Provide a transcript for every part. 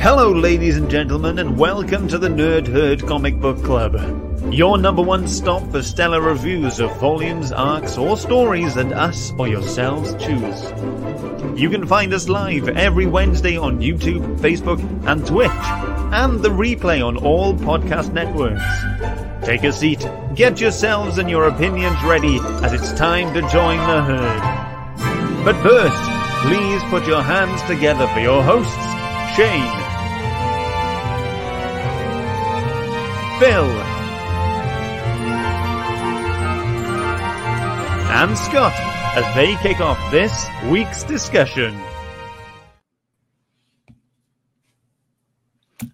Hello, ladies and gentlemen, and welcome to the Nerd Herd Comic Book Club. Your number one stop for stellar reviews of volumes, arcs, or stories that us or yourselves choose. You can find us live every Wednesday on YouTube, Facebook, and Twitch, and the replay on all podcast networks. Take a seat, get yourselves and your opinions ready, as it's time to join the herd. But first, please put your hands together for your hosts, Shane, Phil, and Scott as they kick off this week's discussion.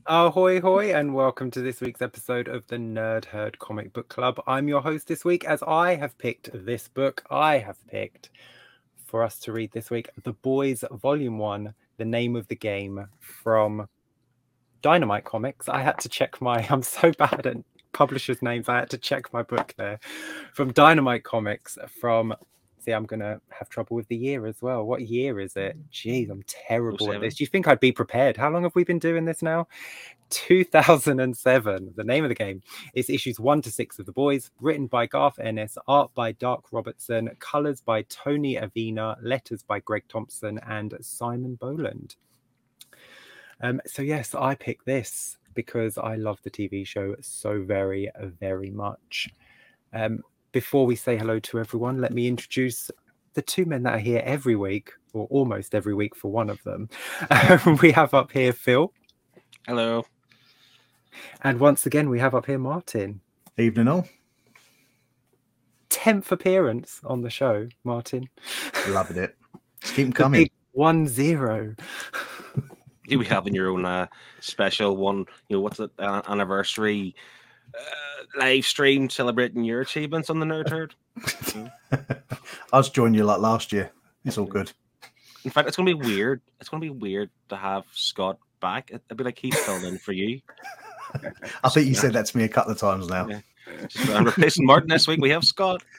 Ahoy hoy and welcome to this week's episode of the Nerd Herd Comic Book Club. I'm your host this week as I have picked this book. I have picked for us to read this week The Boys Volume 1, The Name of the Game from Dynamite Comics. I had to check my I'm so bad at publishers' names. I had to check my book there. From Dynamite Comics from See, I'm gonna have trouble with the year as well. What year is it? Jeez, I'm terrible at this. Do you think I'd be prepared? How long have we been doing this now? 2007. The name of the game is issues one to six of the boys, written by Garth Ennis, art by Darick Robertson, colors by Tony Avina, letters by Greg Thompson and Simon Bowland. Um, so yes, I pick this because I love the TV show so very, very much. Um, before we say hello to everyone, let me introduce the two men that are here every week, or almost every week for one of them. Um, we have up here Phil. Hello. And once again, we have up here Martin. Evening all. 10th appearance on the show, Martin. Loving it. Just keep 'em The coming. big 1 0. You be having your own uh, special one, you know, what's it, uh, anniversary uh, live stream celebrating your achievements on the Nerd Herd. I was joining you like last year. It's all good. In fact, it's going to be weird. It's going to be weird to have Scott back. It- It'd be like he's filling in for you. I think you said that to me a couple of times now. Yeah. Just, I'm replacing Martin this week. We have Scott.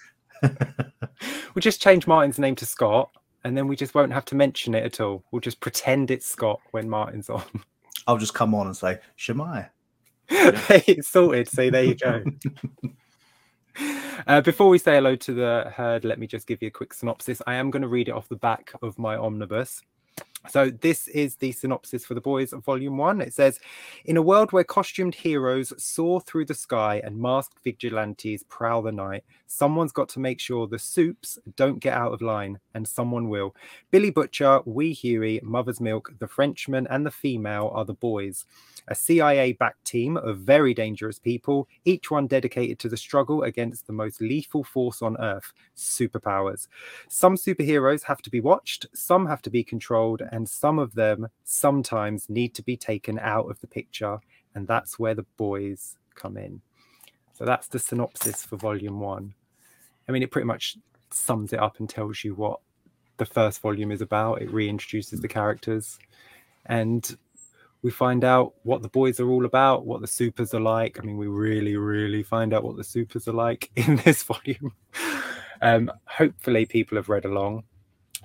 We'll just change Martin's name to Scott, and then we just won't have to mention it at all. We'll just pretend it's Scott when Martin's on. I'll just come on and say, Shemai. it's sorted. See, there you go. Uh, before we say hello to the herd, let me just give you a quick synopsis. I am going to read it off the back of my omnibus. So, this is the synopsis for The Boys, Volume 1. It says In a world where costumed heroes soar through the sky and masked vigilantes prowl the night, someone's got to make sure the supes don't get out of line, and someone will. Billy Butcher, Wee Hughie, Mother's Milk, the Frenchman, and the female are the boys a CIA backed team of very dangerous people, each one dedicated to the struggle against the most lethal force on Earth superpowers. Some superheroes have to be watched, some have to be controlled, and some of them sometimes need to be taken out of the picture. And that's where the boys come in. So that's the synopsis for volume one. I mean, it pretty much sums it up and tells you what the first volume is about. It reintroduces the characters. And we find out what the boys are all about, what the supers are like. I mean, we really, really find out what the supers are like in this volume. Um, hopefully, people have read along.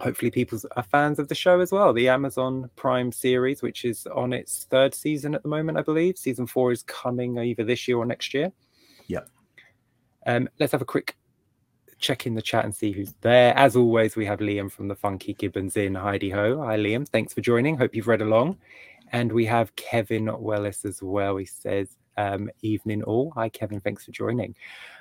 Hopefully, people are fans of the show as well. The Amazon Prime series, which is on its third season at the moment, I believe. Season four is coming either this year or next year. Yep. Um, let's have a quick check in the chat and see who's there. As always, we have Liam from the Funky Gibbons in. Heidi Ho. Hi, Liam. Thanks for joining. Hope you've read along. And we have Kevin Wellis as well. He says, um, evening all. Hi, Kevin. Thanks for joining.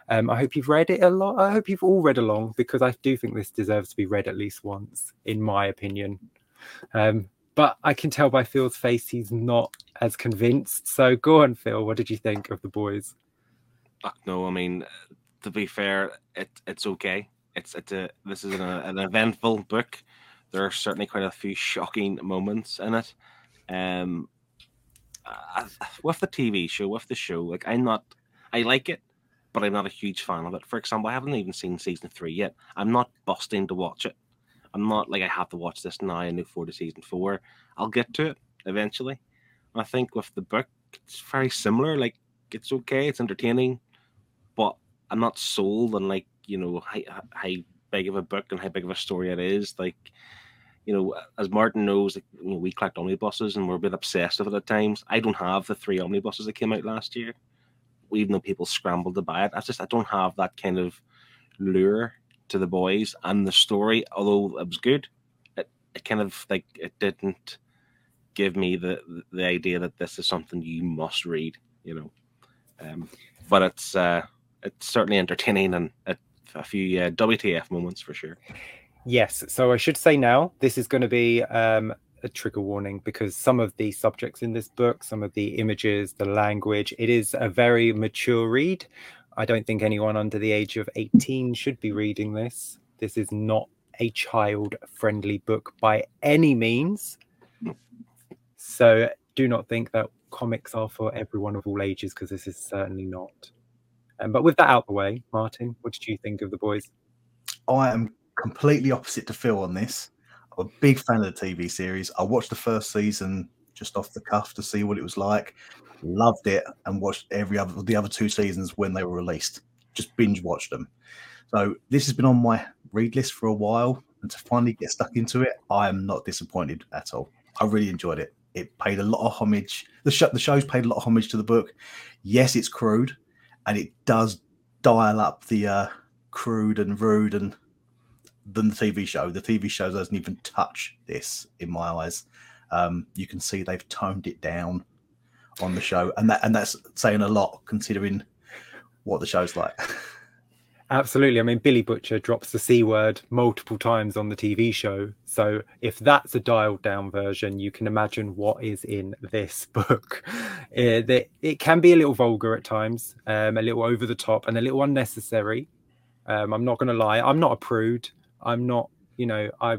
Um, I hope you've read it a lot. I hope you've all read along because I do think this deserves to be read at least once, in my opinion. Um, but I can tell by Phil's face he's not as convinced. So go on, Phil. What did you think of the boys? No, I mean, to be fair, it, it's okay. It's it's a this is an, an eventful book. There are certainly quite a few shocking moments in it. Um, I, with the TV show, with the show, like I'm not, I like it, but I'm not a huge fan of it. For example, I haven't even seen season three yet. I'm not busting to watch it. I'm not like I have to watch this now and look forward to season four. I'll get to it eventually. I think with the book, it's very similar. Like it's okay, it's entertaining, but I'm not sold on like you know how, how big of a book and how big of a story it is. Like you know, as Martin knows, you know, we collect omnibuses and we're a bit obsessed with it at times. I don't have the three omnibuses that came out last year, even though people scrambled to buy it. I just I don't have that kind of lure to the boys and the story. Although it was good, it, it kind of like it didn't give me the the idea that this is something you must read. You know, um, but it's uh, it's certainly entertaining and a, a few uh, WTF moments for sure. Yes. So I should say now, this is going to be um, a trigger warning because some of the subjects in this book, some of the images, the language, it is a very mature read. I don't think anyone under the age of 18 should be reading this. This is not a child friendly book by any means. So do not think that comics are for everyone of all ages because this is certainly not. Um, but with that out the way, Martin, what did you think of the boys? I am completely opposite to Phil on this. I'm a big fan of the TV series. I watched the first season just off the cuff to see what it was like. Loved it and watched every other the other two seasons when they were released. Just binge watched them. So this has been on my read list for a while, and to finally get stuck into it, I am not disappointed at all. I really enjoyed it. It paid a lot of homage. The show, the show's paid a lot of homage to the book. Yes, it's crude, and it does dial up the uh, crude and rude and than the TV show. The TV show doesn't even touch this in my eyes. Um, you can see they've toned it down on the show, and that and that's saying a lot considering what the show's like. Absolutely. I mean, Billy Butcher drops the C word multiple times on the TV show. So, if that's a dialed down version, you can imagine what is in this book. It, eh, it can be a little vulgar at times, um, a little over the top, and a little unnecessary. Um, I'm not going to lie. I'm not a prude. I'm not, you know, I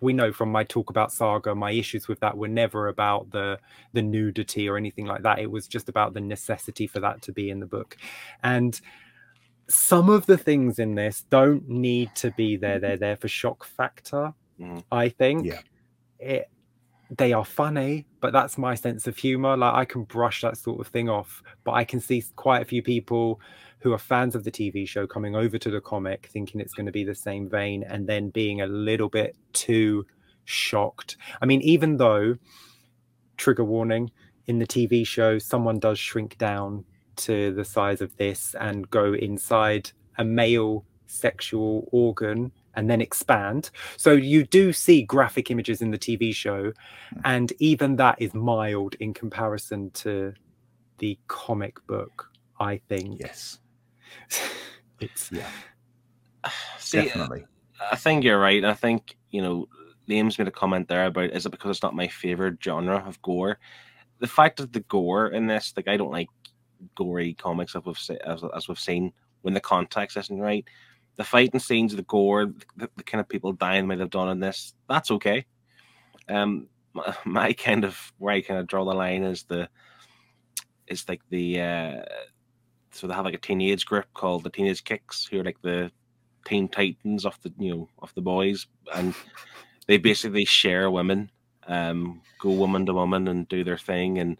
we know from my talk about saga my issues with that were never about the the nudity or anything like that it was just about the necessity for that to be in the book and some of the things in this don't need to be there they're there for shock factor mm. i think yeah. it they are funny but that's my sense of humor like i can brush that sort of thing off but i can see quite a few people who are fans of the TV show coming over to the comic thinking it's going to be the same vein and then being a little bit too shocked. I mean, even though, trigger warning, in the TV show, someone does shrink down to the size of this and go inside a male sexual organ and then expand. So you do see graphic images in the TV show, hmm. and even that is mild in comparison to the comic book, I think. Yes. it's yeah, See, definitely. Uh, I think you're right. I think you know Liam's made a comment there about is it because it's not my favorite genre of gore? The fact that the gore in this, like I don't like gory comics as we've as, as we've seen when the context isn't right. The fighting scenes, the gore, the, the kind of people dying might have done in this, that's okay. Um, my, my, kind of where I kind of draw the line is the is like the uh so they have like a teenage group called the Teenage Kicks, who are like the Teen Titans of the you know of the boys, and they basically share women, um, go woman to woman and do their thing. And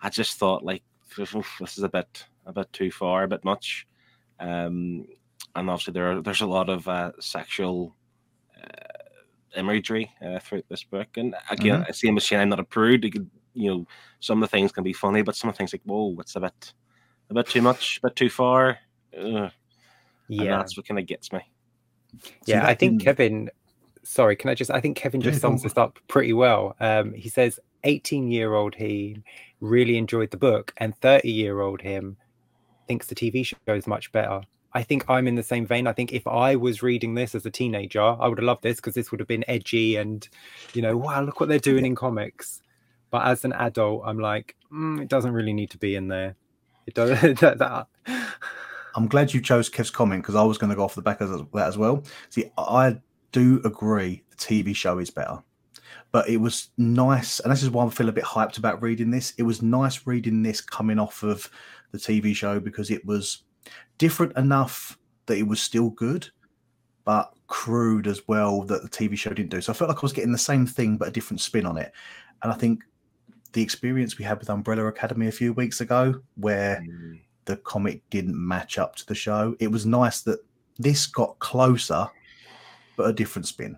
I just thought like this is a bit a bit too far, a bit much. Um, and obviously there are, there's a lot of uh, sexual uh, imagery uh, throughout this book. And again, mm-hmm. same as saying I'm not a prude. You, could, you know, some of the things can be funny, but some of the things like whoa, it's a bit a bit too much, a bit too far. Ugh. Yeah, and that's what kind of gets me. Yeah, I think Kevin. Sorry, can I just? I think Kevin just sums this up pretty well. Um, he says, "18-year-old he really enjoyed the book, and 30-year-old him thinks the TV show is much better." I think I'm in the same vein. I think if I was reading this as a teenager, I would have loved this because this would have been edgy and, you know, wow, look what they're doing in comics. But as an adult, I'm like, mm, it doesn't really need to be in there. It does that. I'm glad you chose Kev's comment because I was going to go off the back of that as well. See, I do agree the TV show is better, but it was nice, and this is why I feel a bit hyped about reading this. It was nice reading this coming off of the TV show because it was different enough that it was still good, but crude as well that the TV show didn't do. So I felt like I was getting the same thing but a different spin on it. And I think the experience we had with Umbrella Academy a few weeks ago, where mm. the comic didn't match up to the show. It was nice that this got closer, but a different spin.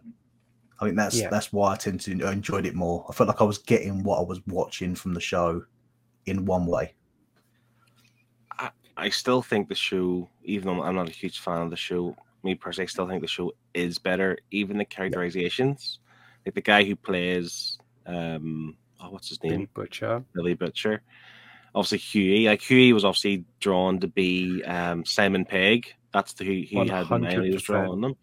I think that's Yeah. that's why I tend to I enjoyed it more. I felt like I was getting what I was watching from the show in one way. I still think the show, even though I'm not a huge fan of the show, me personally, I still think the show is better. Even the characterizations, like the guy who plays, um, oh, what's his name? Billy Butcher. Billy Butcher. Obviously, Hughie. Like Hughie was obviously drawn to be um, Simon Pegg. That's the who he had in mind he was 100%. drawing them.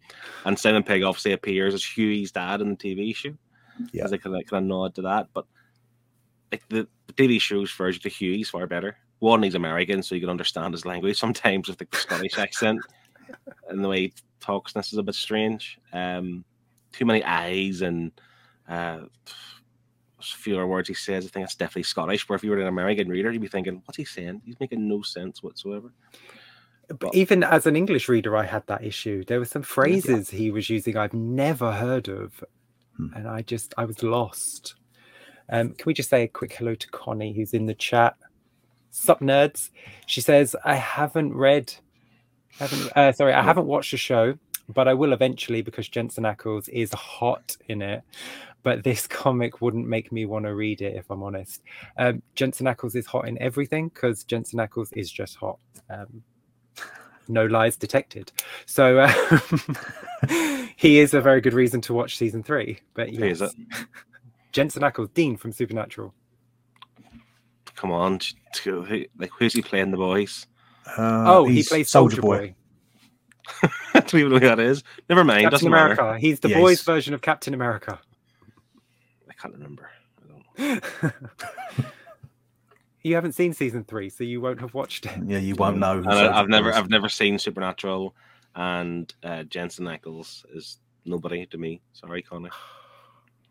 And Simon Pegg obviously appears as Hughie's dad in the TV show. Yeah. As a kind of nod to that, but like the, the TV show's version of Hughie's far better. One, he's American, so you can understand his language sometimes with the Scottish accent and the way he talks. This is a bit strange. Um, too many eyes and uh, fewer words he says. I think that's definitely Scottish. Where if you were an American reader, you'd be thinking, "What's he saying? He's making no sense whatsoever." But even as an English reader, I had that issue. There were some phrases he was using I've never heard of, Hmm. and I just I was lost. Um, can we just say a quick hello to Connie, who's in the chat? Sup, nerds? She says I haven't read, haven't uh, sorry, I haven't watched the show, but I will eventually because Jensen Ackles is hot in it. But this comic wouldn't make me want to read it if I'm honest. Um, Jensen Ackles is hot in everything because Jensen Ackles is just hot. Um, no lies detected. So uh, he is a very good reason to watch season three. But yes? Jensen Ackles, Dean from Supernatural. Come on, to- who- like who's he playing the boys? Uh, oh, he he's plays Soldier Boy. I don't even know who that is. Never mind. Captain doesn't matter. America. He's the Yeah, boys' version of Captain America. I can't remember. I don't you haven't seen season three, so you won't have watched it. Yeah, you won't know. And I, Soldier I've never, I've never seen Supernatural, and uh, Jensen Ackles is nobody to me. Sorry, Connor.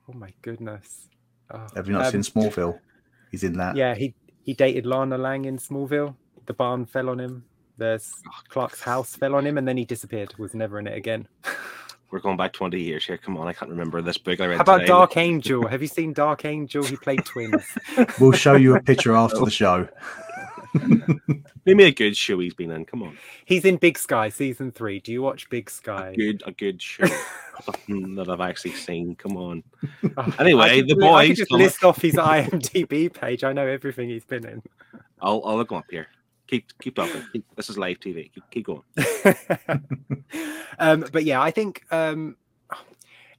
Oh my goodness. Oh, Have you not um, seen Smallville? He's in that. Yeah, he he dated Lana Lang in Smallville. The barn fell on him. There's Clark's house fell on him, and then he disappeared. Was never in it again. We're going back twenty years here. Come on, I can't remember this book I read. How about today. Dark Angel? Have you seen Dark Angel? He played twins. We'll show you a picture after the show. Name me a good show he's been in. Come on, He's in Big Sky season three. Do you watch Big Sky? good, a good show that I've actually seen. Come on. Oh, Anyway, the li- I boys, just list off his IMDb page. I know everything he's been in. I'll, I'll look him up here. Keep, keep talking. Keep, this is live TV. Keep, keep going. um, but yeah, I think um,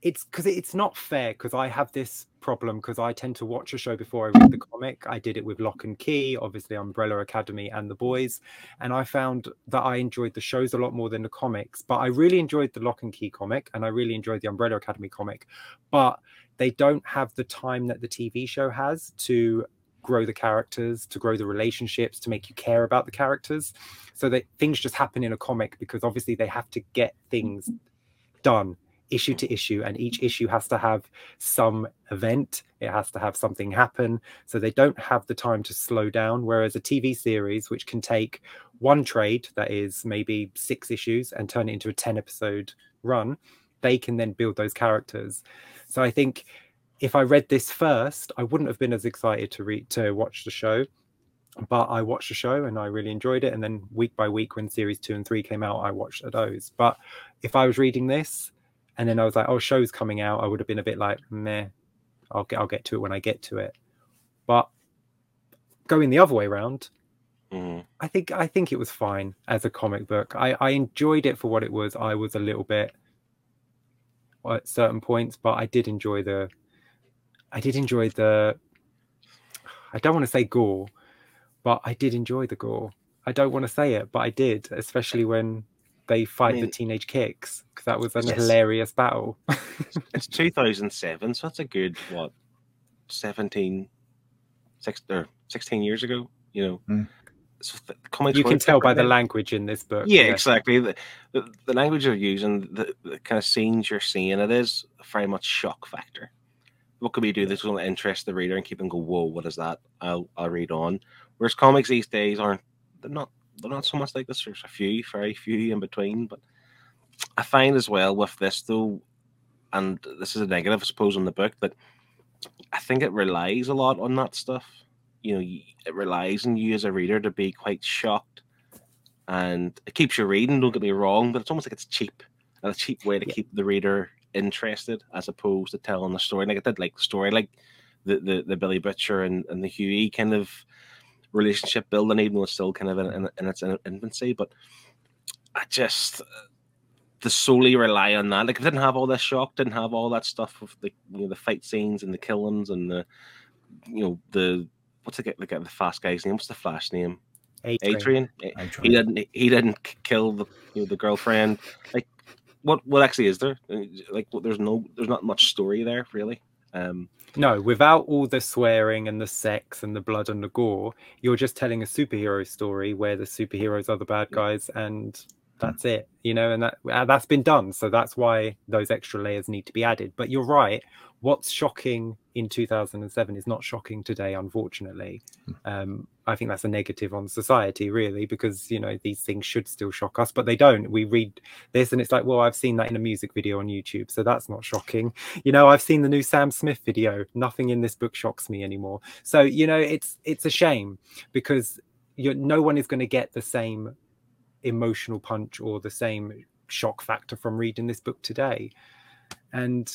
it's because it's not fair because I have this problem because I tend to watch a show before I read the comic. I did it with Locke and Key, obviously Umbrella Academy and The Boys, and I found that I enjoyed the shows a lot more than the comics. But I really enjoyed the Locke and Key comic, and I really enjoyed the Umbrella Academy comic, but they don't have the time that the TV show has to grow the characters, to grow the relationships, to make you care about the characters. So that things just happen in a comic because obviously they have to get things done issue to issue and each issue has to have some event it has to have something happen so they don't have the time to slow down whereas a tv series which can take one trade that is maybe six issues and turn it into a 10 episode run they can then build those characters so i think if i read this first i wouldn't have been as excited to read to watch the show but I watched the show and I really enjoyed it. And then week by week, when series two and three came out, I watched those. But if I was reading this and then I was like, "Oh, show's coming out," I would have been a bit like, "Meh, I'll get I'll get to it when I get to it." But going the other way around, Mhm. I think I think it was fine as a comic book. I I enjoyed it for what it was. I was a little bit at certain points, but I did enjoy the. I did enjoy the. I don't want to say gore, but I did enjoy the gore. I don't want to say it, but I did, especially when they fight the mean- teenage kicks because that was a Yes. hilarious battle. It's 2007, so that's a good, what, 17, six, or 16 years ago, you know? Mm. So the comics you can tell by the language in this book. Yeah, exactly. The, the, the language you're using, the, the kind of scenes you're seeing, it is very much shock factor. What could we do that's going to interest the reader and keep them go, whoa, what is that? I'll, I'll read on. Whereas comics these days aren't, they're not, they're not so much like this. There's a few, very few in between. But I find as well with this though, and this is a negative, I suppose, in the book, that I think it relies a lot on that stuff. You know, it relies on you as a reader to be quite shocked and it keeps you reading. Don't get me wrong, but it's almost like it's cheap, and a cheap way to Yeah. keep the reader interested as opposed to telling the story. Like I did like the story, like the the, the Billy Butcher and, and the Hughie kind of relationship building, even though it's still kind of in, in, in its infancy. But I just to solely rely on that. Like if I didn't have all this shock, didn't have all that stuff of the you know the fight scenes and the killings and the you know the what's the like the fast guy's name? What's the Flash name? A Train. Adrian. He didn't. He didn't kill the you know, the girlfriend. Like what? What actually is there? Uh, like there's no. There's not much story there really. Um, no, without all the swearing and the sex and the blood and the gore, you're just telling a superhero story where the superheroes are the bad guys and that's it you know and that uh, that's been done. So that's why those extra layers need to be added. But you're right what's shocking in 2007 is not shocking today unfortunately. Hmm. um, i think that's a negative on society really because you know these things should still shock us but they don't. We read this and it's like well i've seen that in a music video on youtube so that's not shocking. You know i've seen the new sam smith video. Nothing in this book shocks me anymore. So you know it's it's a shame because you no one is going to get the same emotional punch or the same shock factor from reading this book today. And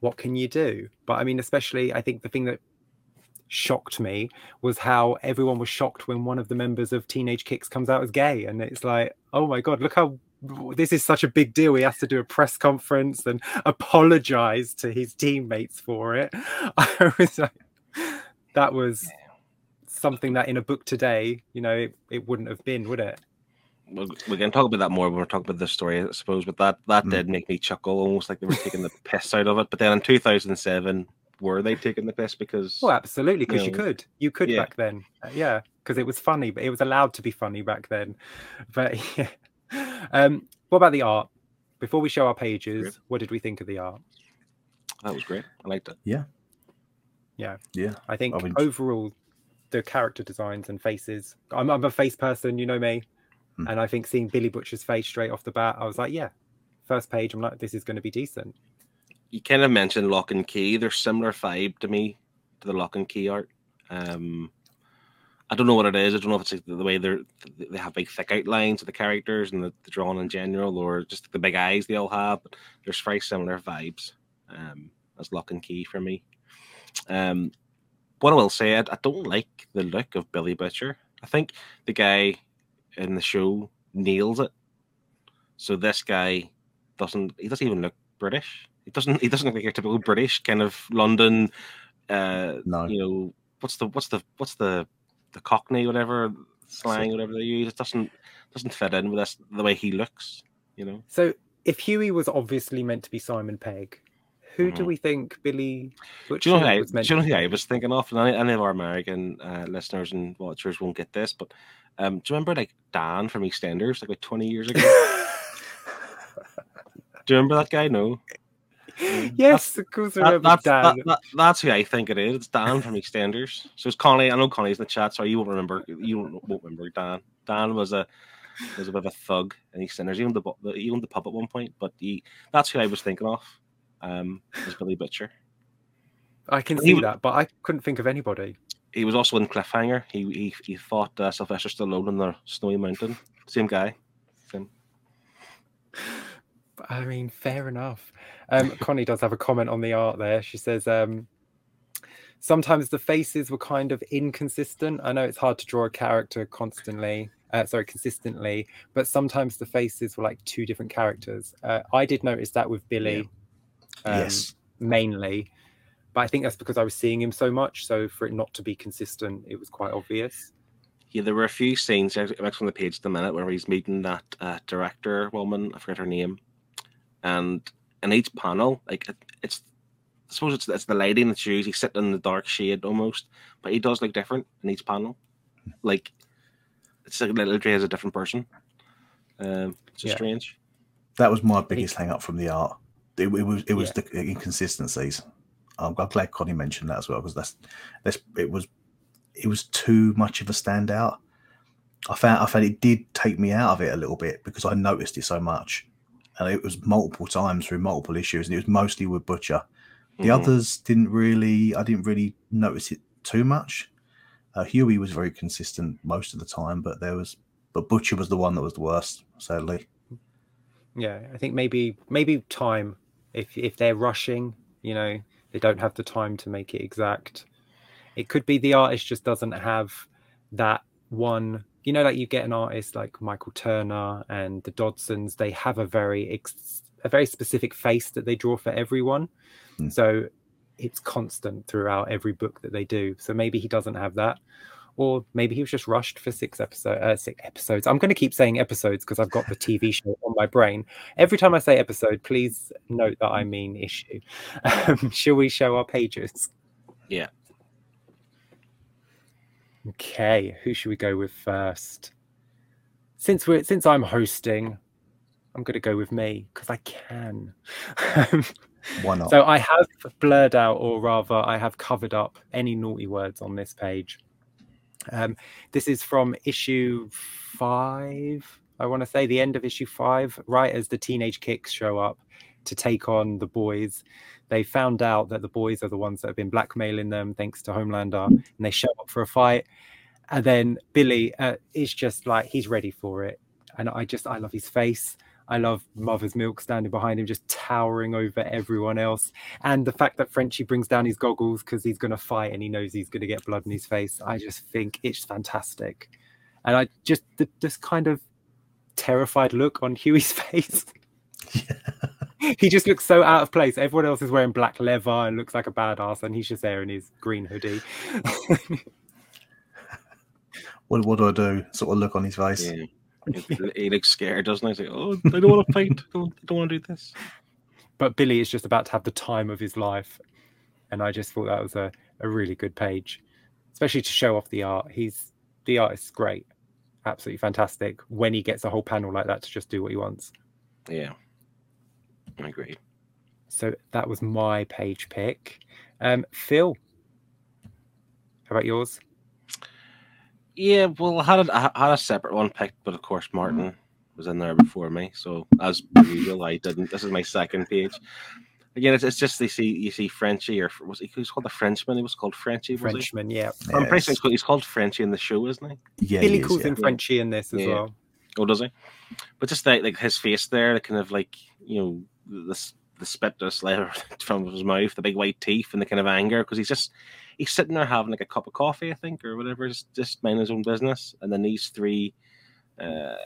what can you do? But I mean, especially, I think the thing that shocked me was how everyone was shocked when one of the members of Teenage Kicks comes out as gay. And it's like, oh my God, look how this is such a big deal. He has to do a press conference and apologize to his teammates for it. I was like, that was something that in a book today, you know, it, it wouldn't have been, would it? We're, we're going to talk about that more when we're talking about this story, I suppose. But that that mm. did make me chuckle, almost like they were taking the piss out of it. But then in 2007, were they taking the piss because? Oh, absolutely, because you, know, you, could, you could yeah. back then, uh, yeah, because it was funny, but it was allowed to be funny back then. But yeah. um, what about the art? Before we show our pages, great. what did we think of the art? That was great. I liked it. Yeah, yeah, yeah. I think I mean, overall, the character designs and faces. I'm, I'm a face person, you know me. Mm. And I think seeing Billy Butcher's face straight off the bat, I was like, yeah, first page, I'm like, this is going to be decent. You kind of mentioned Locke and Key. They're similar vibe to me to the Locke and Key art. Um, I don't know what it is. I don't know if it's like the way they're they have big thick outlines of the characters and the, the drawing in general, or just the big eyes they all have. But there's very similar vibes um, as Locke and Key for me. Um, what I will say, I, I don't like the look of Billy Butcher. I think the guy in the show nails it. So this guy doesn't he doesn't even look British. He doesn't he doesn't look like a typical British kind of London uh no. you know what's the what's the what's the the cockney whatever slang whatever they use it doesn't doesn't fit in with this the way he looks you know so if hughie was obviously meant to be simon pegg who mm-hmm. do we think Billy? do you know who I, do you know who I was thinking of? And any, of our American uh, listeners and watchers won't get this, but um, do you remember like Dan from EastEnders, like like twenty years ago? do you remember that guy? No. Yes, of course. That, that's, Dan. That, that, that's who I think it is. It's Dan from EastEnders. So it's Connie. I know Connie's in the chat, so you won't remember. You won't, won't remember Dan. Dan was a was a bit of a thug in EastEnders. He owned the he owned the pub at one point, but he that's who I was thinking of. Um, was Billy Butcher. I can see he, that, but I couldn't think of anybody he was also in Cliffhanger. He he, he fought uh, Sylvester Stallone in the Snowy Mountain. Same guy. Same. I mean, fair enough. Um, Connie does have a comment on the art there. She says, um, sometimes the faces were kind of inconsistent. I know it's hard to draw a character constantly, uh, sorry, consistently, but sometimes the faces were like two different characters. Uh, I did notice that with Billy, yeah. um, yes, mainly. But I think that's because I was seeing him so much. So for it not to be consistent, it was quite obvious. Yeah, there were a few scenes next on the page at the minute where he's meeting that uh, director woman. I forget her name, and in each panel, like it's, I suppose it's it's the lighting that's used. He's sitting in the dark shade almost, but he does look different in each panel. Like it's like literally as a different person. Um, it's yeah. strange. That was my biggest hang up from the art. It, it was it was yeah. the inconsistencies. I'm, glad Connie mentioned that as well because that's that's it was it was too much of a standout. I found I found it did take me out of it a little bit because I noticed it so much, and it was multiple times through multiple issues, and it was mostly with Butcher. The mm-hmm. others didn't really, I didn't really notice it too much. Uh, Hughie was very consistent most of the time, but there was, but Butcher was the one that was the worst, sadly. Yeah, I think maybe maybe time If if they're rushing, you know, they don't have the time to make it exact. It could be the artist just doesn't have that one. You know, like you get an artist like Michael Turner and the Dodsons. They have a very ex- a very specific face that they draw for everyone. Mm. So it's constant throughout every book that they do. So maybe he doesn't have that, or maybe he was just rushed for six episode uh, six episodes. I'm going to keep saying episodes because I've got the TV show on my brain. Every time I say episode, please note that I mean issue. Um, shall we show our pages? Yeah. Okay, who should we go with first? Since we're since I'm hosting, I'm going to go with me because I can. Why not? So I have blurred out, or rather, I have covered up any naughty words on this page. Um, this is from issue five, I want to say, the end of issue five, right as the teenage kicks show up to take on the boys. They found out that the boys are the ones that have been blackmailing them, thanks to Homelander, and they show up for a fight. And then Billy uh, is just like he's ready for it, and I just I love his face. I love mm. Mother's Milk standing behind him, just towering over everyone else. And the fact that Frenchie brings down his goggles because he's going to fight and he knows he's going to get blood in his face. I just think it's fantastic. And I just, the, this kind of terrified look on Hughie's face. he just looks so out of place. Everyone else is wearing black leather and looks like a badass, and he's just there in his green hoodie. What, what do I do? Sort of look on his face. Yeah. He- looks scared, doesn't he? He's like, oh, I don't want to fight. I don't, I don't want to do this. but Billy is just about to have the time of his life. And I just thought that was a, a really good page, especially to show off the art. He's the artist's great, absolutely fantastic when he gets a whole panel like that to just do what he wants. Yeah. I agree. So that was my page pick. Um, Phil, how about yours? Yeah, well, I had a, I had a separate one picked, but of course Martin mm-hmm. was in there before me. So as per usual, I didn't. This is my second page. Again, it's, it's just they see you see Frenchy or was he, he was called the Frenchman? He was called Frenchy. Was he? Frenchman, yeah. I'm pretty sure he's called, he's called Frenchie in the show, isn't he? Yeah, Billy he is, calls yeah. him Frenchie in this as Yeah. well. Oh, does he? But just like, like his face there, the kind of like you know the s- the spit just left from his mouth, the big white teeth, and the kind of anger because he's just he's sitting there having like a cup of coffee, I think, or whatever, just just minding his own business, and then these three uh,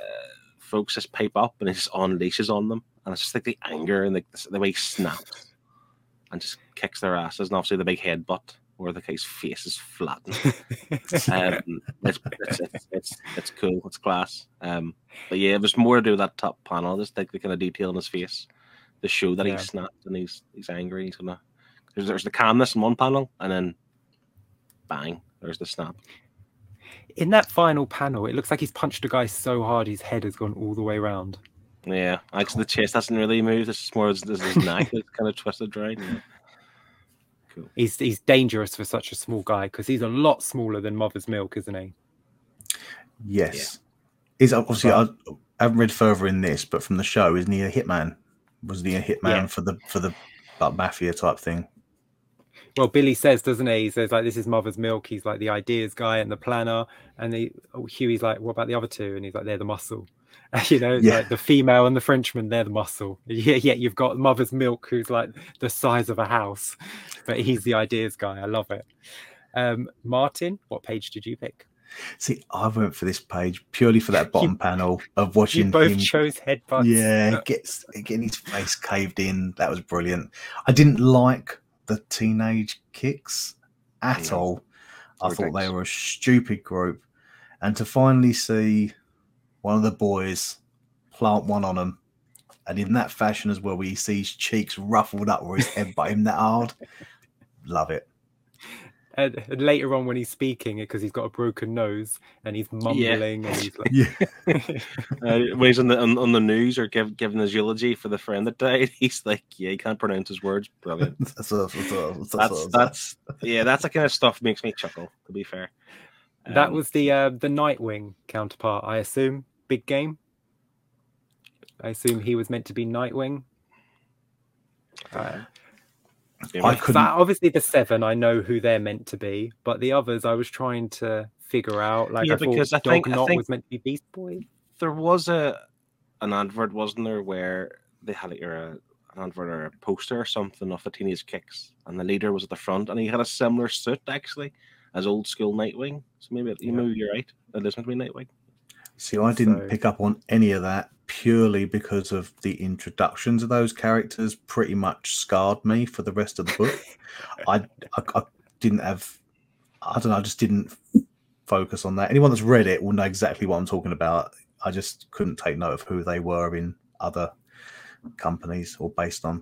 folks just pipe up and he just unleashes on them, and it's just like the anger and like the, the way he snaps and just kicks their asses, and obviously the big headbutt where the guy's face is flattened. um, it's, it's, it's, it's, it's cool. It's class. Um, but yeah, it was more to do with that top panel. Just like the kind of detail in his face, the show that Yeah. he's snapped and he's he's angry. He's gonna. There's, there's the calmness in one panel, and then bang, there's the snap. in that final panel, it looks like he's punched a guy so hard his head has gone all the way around. Yeah, actually the chest hasn't really moved. It's just more his, his his neck is kind of twisted right. Yeah. Cool. He's he's dangerous for such a small guy because he's a lot smaller than Mother's Milk, isn't he? Yes. Is obviously I, I haven't read further in this, but from the show, isn't he a hitman? Was he a hitman Yeah. for the for the like mafia type thing? Well, Billy says, doesn't he? He says like this is Mother's Milk. He's like the ideas guy and the planner, and the oh, Hughie's like, what about the other two? And he's like, they're the muscle. you know, Yeah. like the female and the Frenchman, they're the muscle. Yeah, yeah. You've got Mother's Milk, who's like the size of a house, but he's the ideas guy. I love it. Um, Martin, what page did you pick? See, I went for this page purely for that bottom panel of watching. You both him. chose headbutts. yeah, gets getting his face caved in. That was brilliant. I didn't like the teenage kicks at No. all. I thought they were a stupid group, and to finally see one of the boys plant one on him, and in that fashion as well, where you see his cheeks ruffled up where his head butt him that hard. Love it. And, and later on, when he's speaking, because he's got a broken nose and he's mumbling and he's like, Yeah, Uh, when he's on the on, on the news or give, giving his eulogy for the friend that died, he's like, yeah, he can't pronounce his words. Brilliant. that's that's that's that's that's yeah, that's the kind of stuff makes me chuckle. To be fair, that Um, was the uh, the Nightwing counterpart, I assume. Big game. I assume he was meant to be Nightwing. Uh, yeah, I couldn't. that- obviously, the seven, I know who they're meant to be, but the others, I was trying to figure out. Like, Yeah, I thought because I Dog think- I Knot think- was meant to be Beast Boy. there was a an advert, wasn't there, where they had like, a an advert or a poster or something of the Teenage Kicks, and the leader was at the front, and he had a similar suit actually as old school Nightwing. So maybe you Yeah. maybe you're right. It to be Nightwing. See, I didn't So- pick up on any of that purely because of the introductions of those characters. Pretty much scarred me for the rest of the book. I, I, I didn't have, I don't know, I just didn't focus on that. Anyone that's read it will know exactly what I'm talking about. I just couldn't take note of who they were in other companies or based on.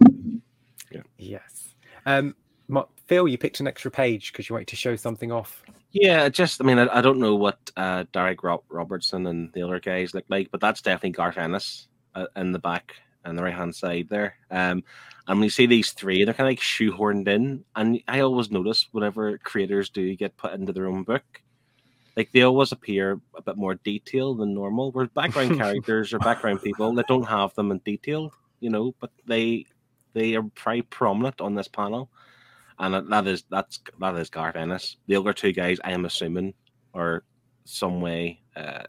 Yes. Um, Ma- Phil, you picked an extra page because you wanted to show something off. Yeah, just I mean I, I don't know what uh, Derek Rob- Robertson and the other guys look like, but that's definitely Garth Ennis uh, in the back and the right hand side there. Um, and when you see these three, they're kind of like shoehorned in, and I always notice whenever creators do get put into their own book, like they always appear a bit more detailed than normal. Where background characters or background people that don't have them in detail, you know, but they they are very prominent on this panel and that- that is that's that is Garth Ennis. The other two guys, I am assuming, are some way uh,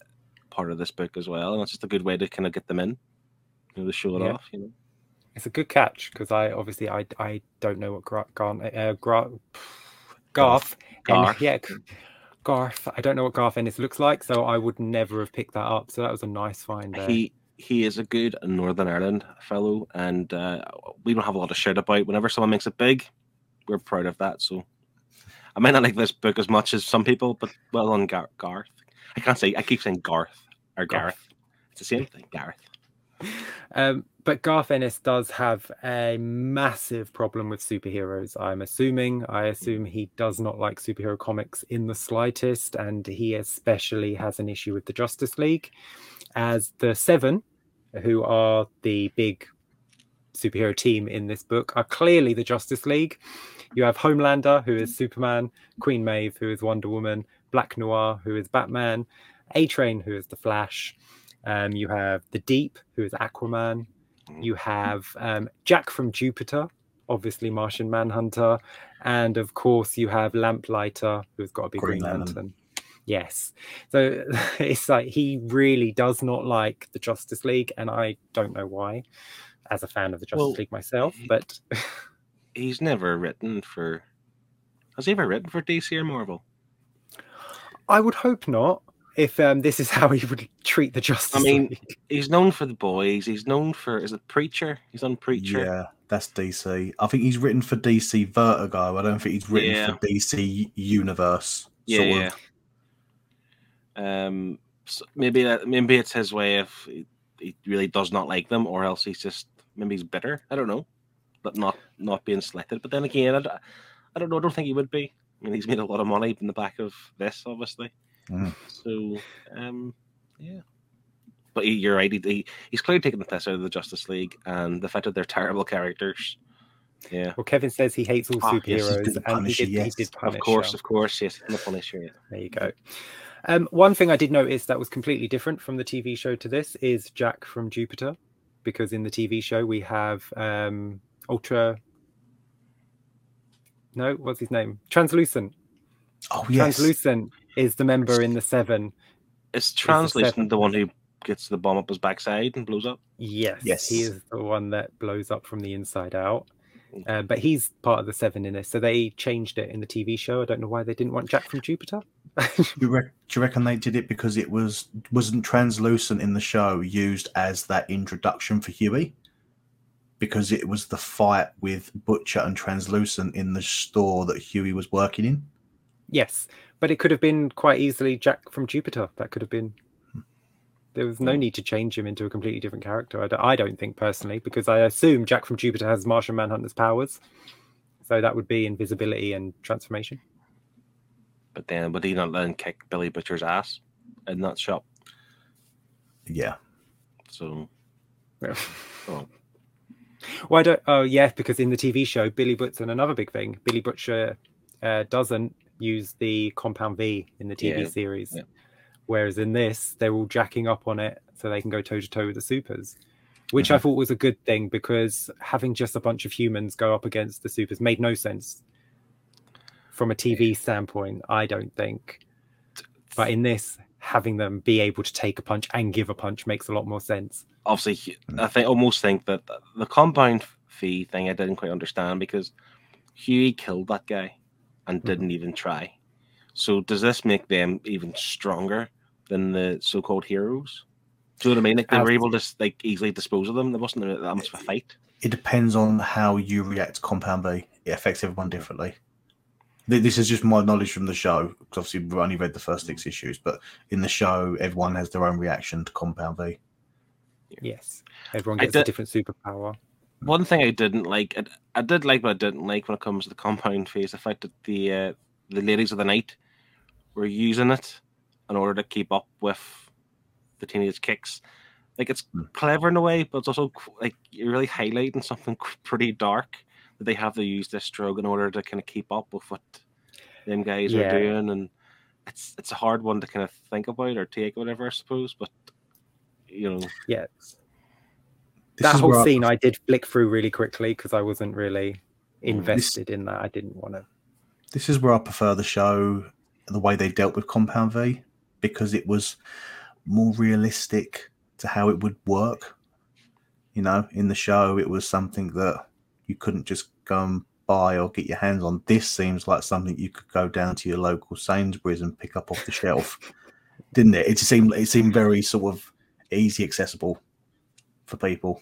part of this book as well, and it's just a good way to kind of get them in, you know, to show it Yeah. off. You know, It's a good catch because I obviously I I don't know what Garth uh, Gra- Garth Garth. yeah Garth I don't know what Garth Ennis looks like, so I would never have picked that up. So that was a nice find there. he he is a good Northern Ireland fellow, and uh, we don't have a lot of shit about. Whenever someone makes it big, we're proud of that. So I might not like this book as much as some people, but well on Gar- Garth. I can't say I keep saying Garth or Garth. Gareth. It's the same thing, Gareth. Um, but Garth Ennis does have a massive problem with superheroes. I'm assuming. I assume he does not like superhero comics in the slightest, and he especially has an issue with the Justice League. As the Seven, who are the big superhero team in this book, are clearly the Justice League. You have Homelander, who is Superman, Queen Maeve, who is Wonder Woman, Black Noir, who is Batman, A Train, who is the Flash. Um, you have the Deep, who is Aquaman. You have um, Jack from Jupiter, obviously Martian Manhunter, and of course you have Lamplighter, who's got to be Green, Green Lantern. Lantern. Yes, so it's like he really does not like the Justice League, and I don't know why. As a fan of the Justice Well, League myself, but He's never written for. Has he ever written for DC or Marvel? I would hope not. If um, this is how he would treat the Justice League. I mean, League. He's known for the boys. He's known for is it Preacher? He's on Preacher. Yeah, that's DC. I think he's written for DC Vertigo. I don't think he's written Yeah. for DC Universe. yeah, sort yeah. of. Um, so maybe that maybe it's his way if he, he really does not like them, or else he's just maybe he's bitter. I don't know, but not not being selected. But then again, I don't know. I don't think he would be. I mean, he's made a lot of money in the back of this, obviously. Mm. So, um, yeah. But he, you're right. He, he, he's clearly taking the piss out of the Justice League, and the fact that they're terrible characters. Yeah, Well, Kevin says he hates all Ah, yes, he's superheroes, been and he Punisher, did, he yes. did punish. of course, of course, yes, in the Punisher. Yeah. There you go. Um, one thing I did notice that was completely different from the TV show to this is Jack from Jupiter, because in the TV show we have um, Ultra. No, what's his name? Translucent. Oh yes. Translucent is the member in the Seven. Is the translation the one who gets the bomb up his backside and blows up? Yes, Yes. he is the one that blows up from the inside out. Uh, but he's part of the Seven in this, so they changed it in the TV show. I don't know why they didn't want Jack from Jupiter. Do you, rec- do you reckon they did it because it was wasn't translucent in the show used as that introduction for Hughie? Because it was the fight with Butcher and Translucent in the store that Hughie was working in. Yes, but it could have been quite easily Jack from Jupiter. That could have been. There was no need to change him into a completely different character. I don't, I don't think personally, because I assume Jack from Jupiter has Martian Manhunter's powers, so that would be invisibility and transformation. But then would he not then kick Billy Butcher's ass in that shop? Yeah. So Yeah. Oh. Why don't? Oh, yeah, because in the TV show, Billy Butcher, and another big thing, Billy Butcher uh, doesn't use the Compound V in the TV Yeah, series, yeah. Whereas in this, they're all jacking up on it so they can go toe to toe with the supers, which I thought was a good thing because having just a bunch of humans go up against the supers made no sense from a TV standpoint. I don't think, but in this, having them be able to take a punch and give a punch makes a lot more sense. obviously, I think almost think that the compound V thing I didn't quite understand because Hughie killed that guy and Mhm. didn't even try. So does this make them even stronger than the so-called heroes? Do you know what I mean? Like they were able to like easily dispose of them. There wasn't that much of a fight. It depends on how you react to Compound V. It affects everyone differently. This is just my knowledge from the show. 'cause obviously, we've only read the first six issues, but in the show, everyone has their own reaction to Compound V. Yes, everyone I gets a different superpower. One thing I didn't like, I, I did like, but I didn't like when it comes to the compound phase, the fact that the uh, the ladies of the night were using it in order to keep up with the teenage kicks. Like it's Hmm. clever in a way, but it's also like you're really highlighting something pretty dark that they have to use this drug in order to kind of keep up with what them guys Yeah. are doing, and it's it's a hard one to kind of think about or take, or whatever, I suppose. But you know, Yeah, This that is whole where I- scene I did flick through really quickly because I wasn't really Mm. invested in that. I didn't want to. this is where I prefer the show, the way they dealt with Compound V, because it was more realistic to how it would work. You know, in the show, it was something that you couldn't just go and buy or get your hands on. This seems like something you could go down to your local Sainsbury's and pick up off the shelf, didn't it? It seemed it seemed very sort of easy accessible for people.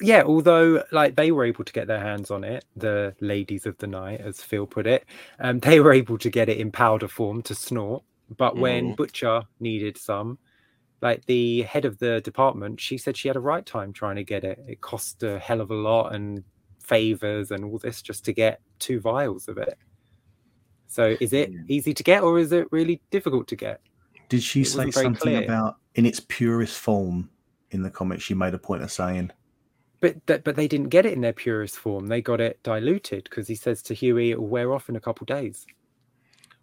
Yeah, although like they were able to get their hands on it, the ladies of the night, as Phil put it, um, they were able to get it in powder form to snort. But when Mhm. Butcher needed some, like the head of the department, she said she had a right time trying to get it. It cost a hell of a lot and favors and all this just to get two vials of it. So is it easy to get or is it really difficult to get? Did she It say something clear. about in its purest form in the comics? She made a point of saying. But that, but they didn't get it in their purest form. They got it diluted because he says to Hughie, "It'll wear off in a couple days."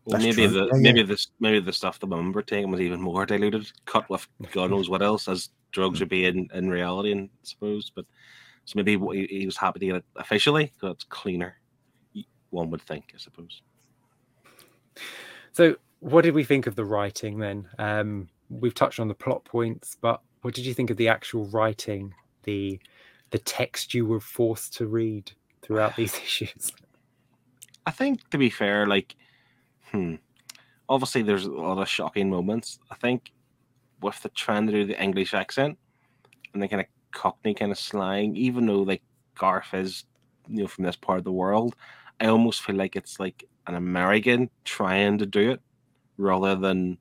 Well, maybe true. the Yeah, yeah. maybe this maybe the stuff the women were taking was even more diluted, cut with God knows what else as drugs would be in, in reality, and suppose. But so maybe he, he was happy to get it officially because it's cleaner. One would think, I suppose. So, what did we think of the writing then? Um, we've touched on the plot points, but what did you think of the actual writing, the the text you were forced to read throughout these issues? I think to be fair, like, hmm, obviously there's a lot of shocking moments. I think with the trying to do the English accent and the kind of Cockney kind of slang, even though like Garth is, you know, from this part of the world, I almost feel like it's like an American trying to do it rather than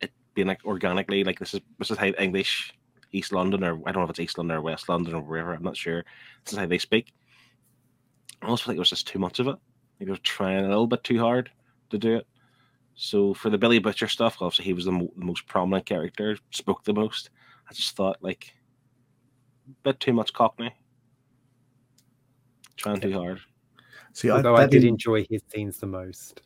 it being like organically like this is this is how English East London or I don't know if it's East London or West London or wherever, I'm not sure. This is how they speak. I also think it was just too much of it. Like they were trying a little bit too hard to do it. So for the Billy Butcher stuff, obviously he was the, mo- the most prominent character, spoke the most. I just thought like a bit too much Cockney, trying too hard. See, Although I, that did enjoy his scenes the most.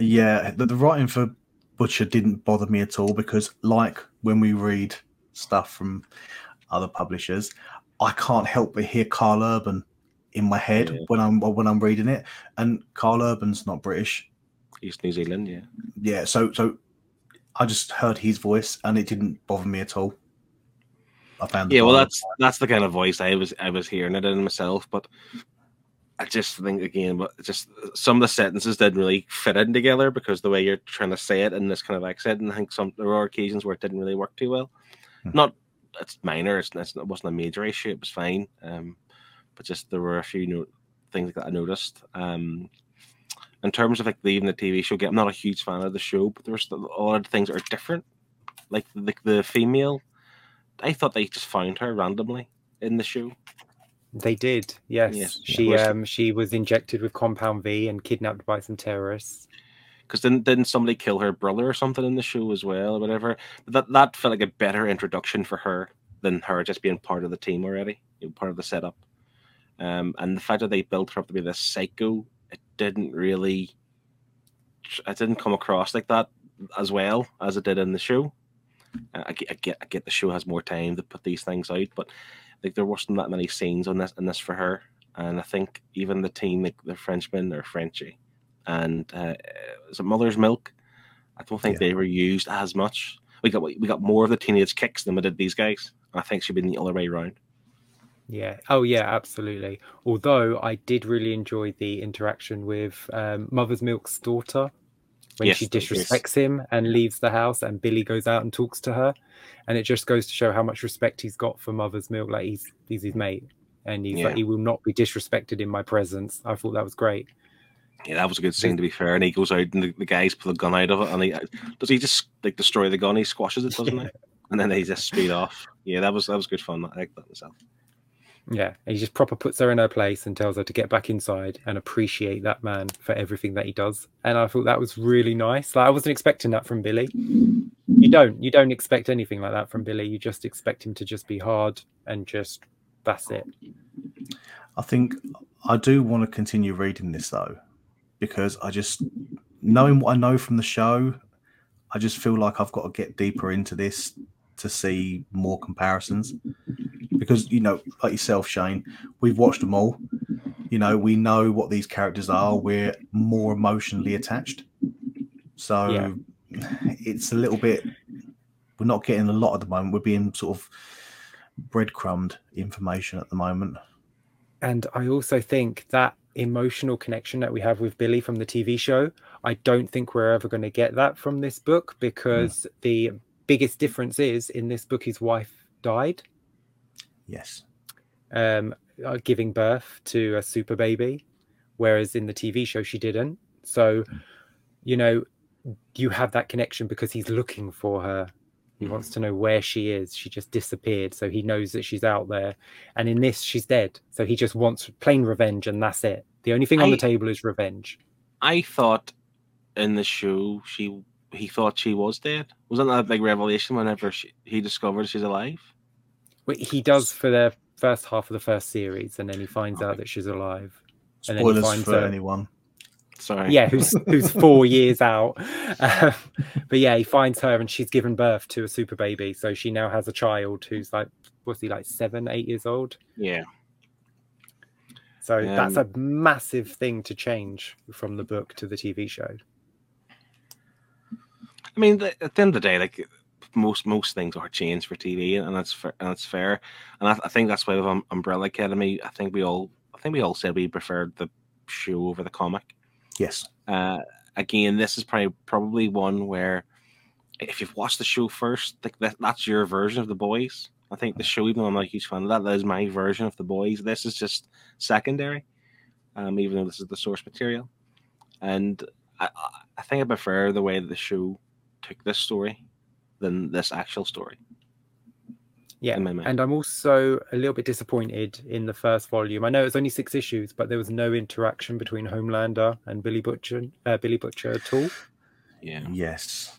Yeah, the, the writing for Butcher didn't bother me at all because, like when we read stuff from other publishers, I can't help but hear Karl Urban in my head Yeah. when I'm when I'm reading it, and Karl Urban's not British. East New Zealand, yeah. Yeah, so so I just heard his voice and it didn't bother me at all. I found Yeah, well, that's that's the kind of voice I was I was hearing it in myself, but I just think again, but just some of the sentences didn't really fit in together because the way you're trying to say it in this kind of accent, and I think some there were occasions where it didn't really work too well. Hmm. Not it's minor, it's, it's it wasn't a major issue, it was fine, um, but just there were a few no, things that I noticed. Um, in terms of like even the TV show, I'm not a huge fan of the show, but there's a lot of things that are different. Like the, the female I thought they just found her randomly in the show. They did, yes. Yes, she was- um she was injected with compound V and kidnapped by some terrorists. Because didn't didn't somebody kill her brother or something in the show as well or whatever? But that that felt like a better introduction for her than her just being part of the team already, you know, part of the setup. Um, and the fact that they built her up to be this psycho, it didn't really, it didn't come across like that as well as it did in the show. Uh, I, get, I get, I get the show has more time to put these things out, but like there wasn't that many scenes on this in this for her. And I think even the team, like the Frenchman or Frenchie, and uh, it Mother's Milk? I don't think Yeah. they were used as much. We got we got more of the teenage kicks than we did these guys. I think should be the other way around. Yeah. Oh, yeah, absolutely. Although I did really enjoy the interaction with um, Mother's Milk's daughter when Yes, she that- yes. disrespects him and leaves the house, and Billy goes out and talks to her, and it just goes to show how much respect he's got for Mother's Milk. Like he's he's his mate, and he's Yeah. like he will not be disrespected in my presence. I thought that was great. Yeah, that was a good scene to be fair. And he goes out and the, the guys pull the gun out of it, and he uh, does he just like destroy the gun? He squashes it, doesn't he? And then they just speed off. Yeah, that was that was good fun. I like that myself. Yeah, he just proper puts her in her place and tells her to get back inside and appreciate that man for everything that he does. And I thought that was really nice. Like I wasn't expecting that from Billy. You don't. You don't expect anything like that from Billy. You just expect him to just be hard and just that's it. I think I do want to continue reading this though, because I just knowing what I know from the show, I just feel like I've got to get deeper into this to see more comparisons. Because you know, like yourself, Shane, we've watched them all. You know, we know what these characters are. We're more emotionally attached. So Yeah. it's a little bit. We're not getting a lot at the moment. We're being sort of breadcrumbed information at the moment. And I also think that emotional connection that we have with Billy from the TV show, I don't think we're ever going to get that from this book because the biggest difference is in this book, his wife died, Yes. um, uh, giving birth to a super baby, whereas in the TV show, she didn't. So, you know, you have that connection because he's looking for her. He mm. wants to know where she is. She just disappeared. So he knows that she's out there. And in this, she's dead. So he just wants plain revenge, and that's it. The only thing on the table is revenge. I thought in the show she he thought she was dead. Wasn't that a big revelation whenever she, he discovered she's alive? Well, He does for the first half of the first series, and then he finds out that she's alive. And then he Spoilers finds for her- anyone. Sorry. yeah, who's who's four years out. Um, but yeah, he finds her and she's given birth to a super baby. So she now has a child who's like, was he like, seven, eight years old? Yeah. So that's a Um, massive thing to change from the book to the TV show. I mean, th- at the end of the day, like most most things are changed for TV, and that's fair. And that's fair. And I, I think that's why with um, Umbrella Academy, I think we all, I think we all said we preferred the show over the comic. Yes. Uh, again, this is probably probably one where if you've watched the show first, like that, that's your version of the boys. I think the show, even though I'm not a huge fan of that, that is my version of the boys. This is just secondary, um, even though this is the source material. And I, I- I think I prefer the way the show took this story than this actual story. Yeah. in. And I'm also a little bit disappointed in the first volume. I know it's only six issues, but there was no interaction between Homelander and Billy Butcher, uh, Billy Butcher at all. Yeah, Yes.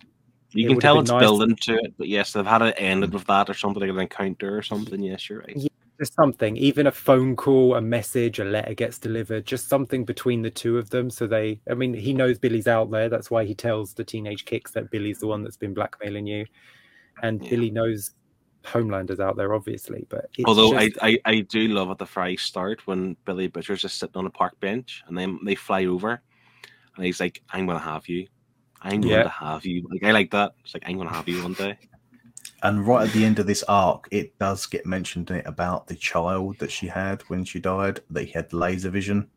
you It can tell it's nice building to it, but yes, they've had it ended with that or something like an encounter or something. Yes, you're right. Yeah. just something even a phone call a message a letter gets delivered just something between the two of them so they i mean he knows billy's out there that's why he tells the teenage kicks that billy's the one that's been blackmailing you and Yeah. billy knows homelander's out there obviously but it's Although just- I, I, I do love at the very start when Billy Butcher's just sitting on a park bench and then they fly over and he's like, I'm gonna have you. I'm gonna have you. Like I like that. It's like I'm gonna have you one day. And right at the end of this arc, it does get mentioned in it about the child that she had when she died, that he had laser vision.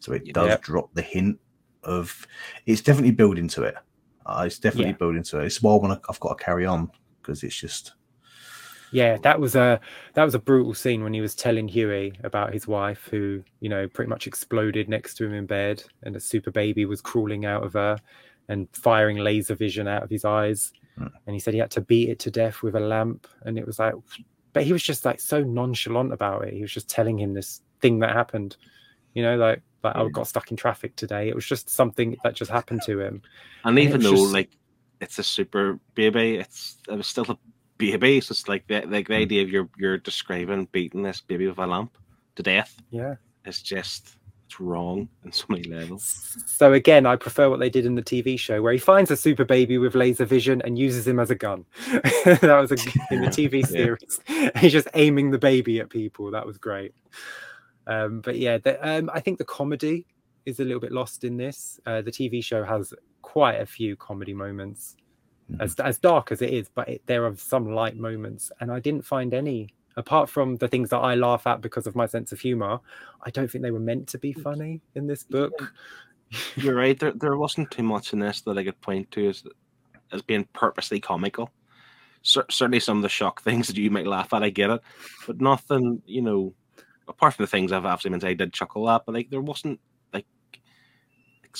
So it Yeah. does Yeah. drop the hint of it's definitely building to it. Uh, it's definitely Yeah. building to it. It's why I wanna, I've got to carry on because it's just yeah that was a that was a brutal scene when he was telling hughie about his wife who you know pretty much exploded next to him in bed and a super baby was crawling out of her and firing laser vision out of his eyes. Hmm. and he said he had to beat it to death with a lamp. And it was like but he was just like so nonchalant about it. He was just telling him this thing that happened you know like like i got stuck in traffic today. It was just something that just happened to him. And it even though just- like it's a super baby, it's it was still a baby. So it's like the like the Mm. idea of you're you're describing beating this baby with a lamp to death yeah it's just it's wrong in so many levels. So again, I prefer what they did in the TV show, where he finds a super baby with laser vision and uses him as a gun. that was a, in the TV series. He's just aiming the baby at people. That was great. Um, but yeah, the, um, I think the comedy is a little bit lost in this. Uh, the TV show has quite a few comedy moments, as mm-hmm. as dark as it is, but it, there are some light moments, and I didn't find any apart from the things that I laugh at because of my sense of humor, I don't think they were meant to be mm. funny in this book. You're right. There, there wasn't too much in this that I could point to as as being purposely comical. Cer- certainly, some of the shock things that you might laugh at, I get it, but nothing. You know, apart from the things I've actually been I did chuckle at, but like there wasn't like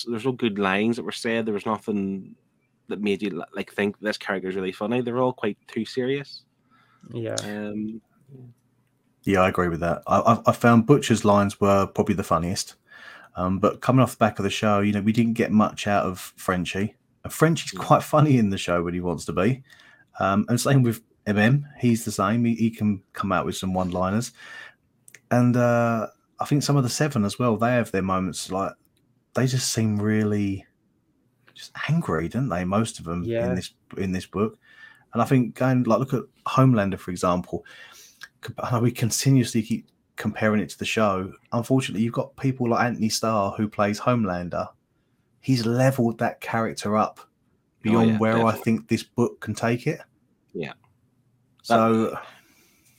there's no good lines that were said. There was nothing that made you like think this character is really funny. They're all quite too serious. Yeah. Um, Yeah, I agree with that. I, I, I found Butcher's lines were probably the funniest. Um, but coming off the back of the show, you know, we didn't get much out of Frenchie. And Frenchie's quite funny in the show when he wants to be. Um, and same with MM. He's the same. He, he can come out with some one liners. And uh, I think some of the seven as well, they have their moments like they just seem really just angry, don't they? Most of them Yeah. in this in this book. And I think going like look at Homelander, for example. We continuously keep comparing it to the show. Unfortunately, you've got people like Anthony Starr who plays Homelander. He's leveled that character up beyond Oh, yeah, where I think this book can take it. Yeah. So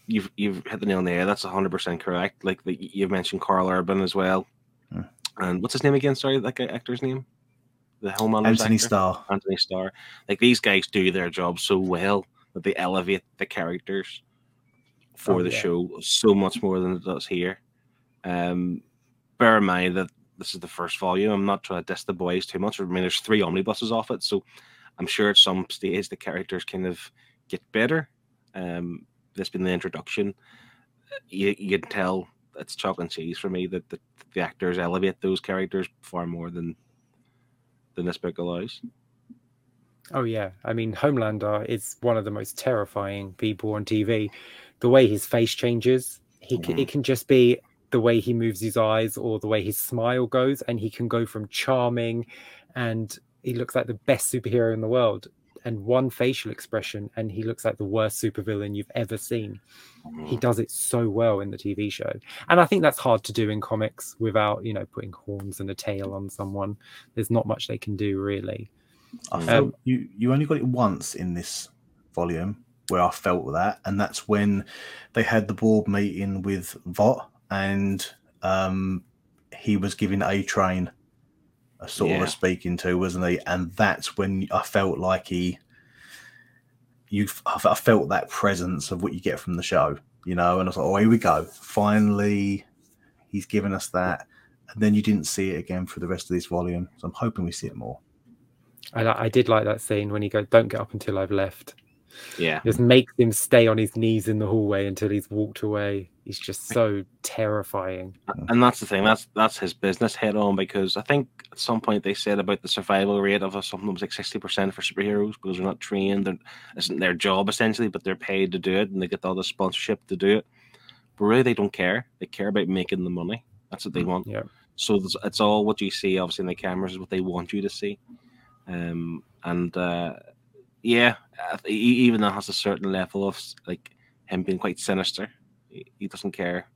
you've you've hit the nail on the head. That's hundred percent correct. Like the, you've mentioned Karl Urban as well, Hmm. and what's his name again? Sorry, that guy, actor's name. The Homelander's Anthony actor? Starr. Anthony Starr. Like these guys do their job so well that they elevate the characters for Oh, the yeah. show so much more than it does here. Um, bear in mind that this is the first volume. I'm not trying to diss the boys too much. I mean, there's three omnibuses off it, so I'm sure at some stage the characters kind of get better. Um, this being the introduction, you, you can tell it's chalk and cheese for me that the, the actors elevate those characters far more than than allows. Oh yeah, I mean Homelander is one of the most terrifying people on TV. The way his face changes, he can, it mm-hmm. can just be the way he moves his eyes or the way his smile goes, and he can go from charming, and he looks like the best superhero in the world, and one facial expression, and he looks like the worst supervillain you've ever seen. He does it so well in the TV show, and I think that's hard to do in comics without you know putting horns and a tail on someone. There's not much they can do really. I Um, felt you you only got it once in this volume where I felt that, and that's when they had the board meeting with Vought, and um, he was giving A Train a sort of a speaking to, wasn't he? And that's when I felt like he, you, I I felt that presence of what you get from the show, you know. And I was like, oh, here we go, finally, he's given us that. And then you didn't see it again for the rest of this volume, so I'm hoping we see it more. I, I did like that scene when he goes, "Don't get up until I've left." Yeah, Just makes him stay on his knees in the hallway until he's walked away. He's just so terrifying. and that's the thing. That's that's his business head on because I think at some point they said about the survival rate of a, something that was like sixty percent for superheroes because they're not trained. It isn't their job essentially, but they're paid to do it and they get all the sponsorship to do it. But really, they don't care. They care about making the money. That's what they want. Yeah. So it's all what you see, obviously, in the cameras is what they want you to see. Um, and uh, yeah, I th- e- even that has a certain level of like him being quite sinister. He, doesn't care.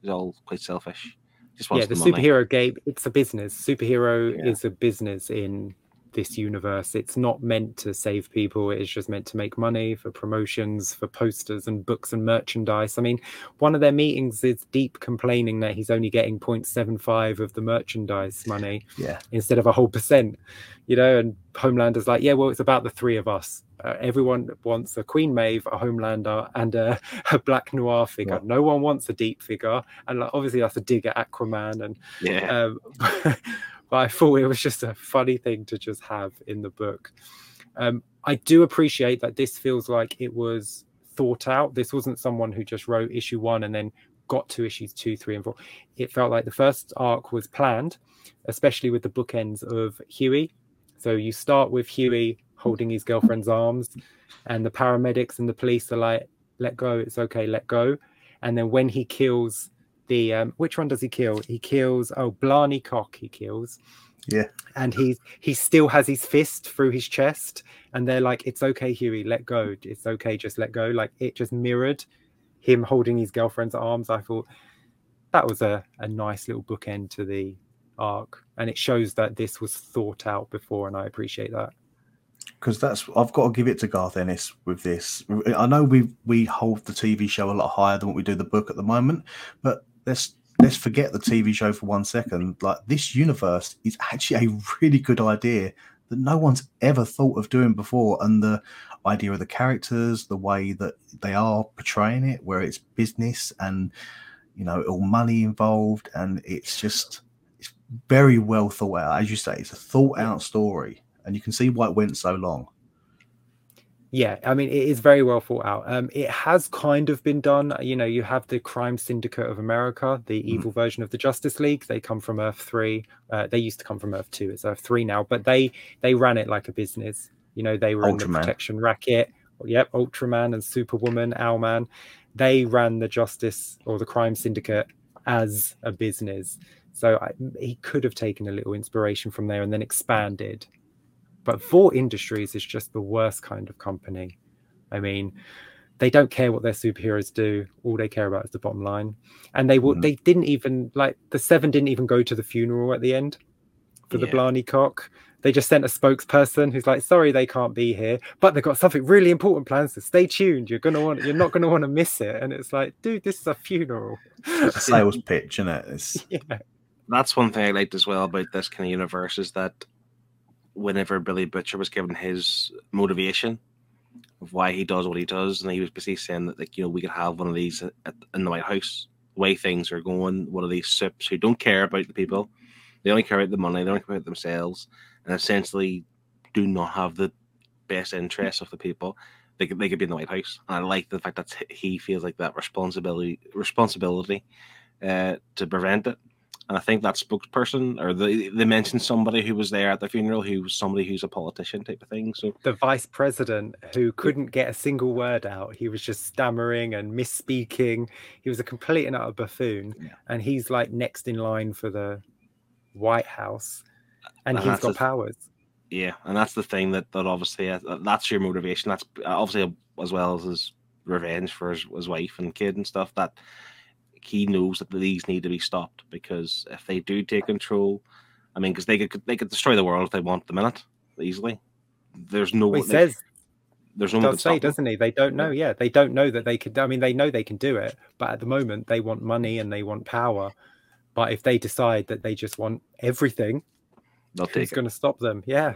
He's all quite selfish. Just wants yeah, the, the, superhero game, it's a business. Superhero Yeah. is a business in this universe. It's not meant to save people. It's just meant to make money for promotions, for posters and books and merchandise. I mean, one of their meetings is Deep complaining that he's only getting 0.75 of the merchandise money Yeah. instead of a whole percent, you know. And Homelander's like, yeah, well, it's about the three of us. Uh, everyone wants a Queen Maeve, a Homelander, and a, a Black Noir figure. Right. No one wants a Deep figure, and like, obviously that's a dig at Aquaman. And Yeah, um, but I thought it was just a funny thing to just have in the book. Um, I do appreciate that this feels like it was thought out. This wasn't someone who just wrote issue one and then got to issues two, three, and four. It felt like the first arc was planned, especially with the bookends of Hughie. So you start with Hughie holding his girlfriend's arms, and the paramedics and the police are like, "Let go, it's okay, let go." And then when he kills the um, which one does he kill? He kills oh Blarney Cock. He kills. Yeah. And he he still has his fist through his chest, and they're like, "It's okay, Hughie, let go. It's okay, just let go." Like it just mirrored him holding his girlfriend's arms. I thought that was a, a nice little bookend to the arc, and it shows that this was thought out before, and I appreciate that. because that's I've got to give it to Garth Ennis with this. I know we we hold the TV show a lot higher than what we do the book at the moment, but let's let's forget the TV show for one second. Like this universe is actually a really good idea that no one's ever thought of doing before, and the idea of the characters, the way that they are portraying it, where it's business and you know all money involved, and it's just it's very well thought out. As you say, it's a thought out story, and you can see why it went so long. Yeah, I mean, it is very well thought out. Um, it has kind of been done. You know, you have the Crime Syndicate of America, the evil mm. version of the Justice League. They come from Earth three. Uh, they used to come from Earth two. It's Earth three now, but they they ran it like a business. You know, they were in the protection racket. Yep, Ultraman and Superwoman, Owlman. They ran the Justice or the Crime Syndicate as a business. So I, he could have taken a little inspiration from there and then expanded. But Vought Industries is just the worst kind of company. I mean, they don't care what their superheroes do. All they care about is the bottom line. And they will. Mm. They didn't even like the Seven didn't even go to the funeral at the end for yeah. the Blarney cock. They just sent a spokesperson who's like, "Sorry, they can't be here, but they've got something really important planned. So stay tuned. You're gonna want. You're not gonna want to miss it." And it's like, dude, this is a funeral. It's a sales pitch, isn't it? It's... Yeah. That's one thing I liked as well about this kind of universe is that whenever Billy Butcher was given his motivation of why he does what he does, and he was basically saying that like you know we could have one of these at, in the White House, the way things are going, one of these supes who don't care about the people, they only care about the money, they only care about themselves, and essentially do not have the best interests of the people. They could, they could be in the White House, and I like the fact that he feels like that responsibility responsibility uh, to prevent it and I think that spokesperson or they they mentioned somebody who was there at the funeral who was somebody who's a politician type of thing. So the vice president who couldn't get a single word out, he was just stammering and misspeaking. He was a complete and utter buffoon, yeah. and he's like next in line for the White House, and, and he's got powers. Yeah, and that's the thing that that obviously uh, that's your motivation. That's obviously as well as his revenge for his, his wife and kid and stuff. That he knows that these need to be stopped because if they do take control, I mean, because they could they could destroy the world if they want the minute easily. There's no. Well, he says there's no. Does say, doesn't he? They don't know. Yeah, they don't know that they could. I mean, they know they can do it, but at the moment they want money and they want power. But if they decide that they just want everything, they'll take. Who's going to stop them? Yeah.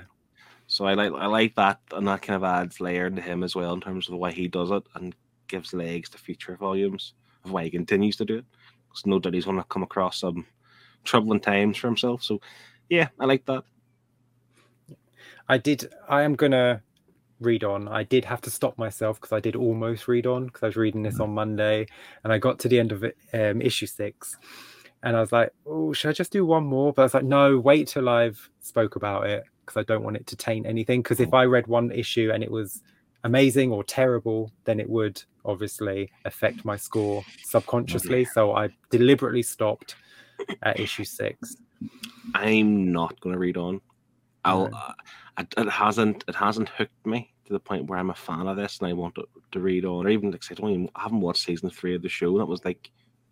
So I like I like that, and that kind of adds layer to him as well in terms of the way he does it, and gives legs to future volumes of why he continues to do it. Because no doubt he's going to come across some troubling times for himself. So, yeah, I like that. I did. I am gonna read on. I did have to stop myself because I did almost read on because I was reading this on Monday, and I got to the end of it, um, issue six, and I was like, "Oh, should I just do one more?" But I was like, "No, wait till I've spoke about it because I don't want it to taint anything. Because if I read one issue and it was amazing or terrible, then it would obviously affect my score subconsciously. So I deliberately stopped at issue six. I'm not going to read on. I'll. Uh, it, hasn't. It hasn't hooked me to the point where I'm a fan of this and I want to, to read on. Or even like I don't even, I haven't watched season three of the show. That was like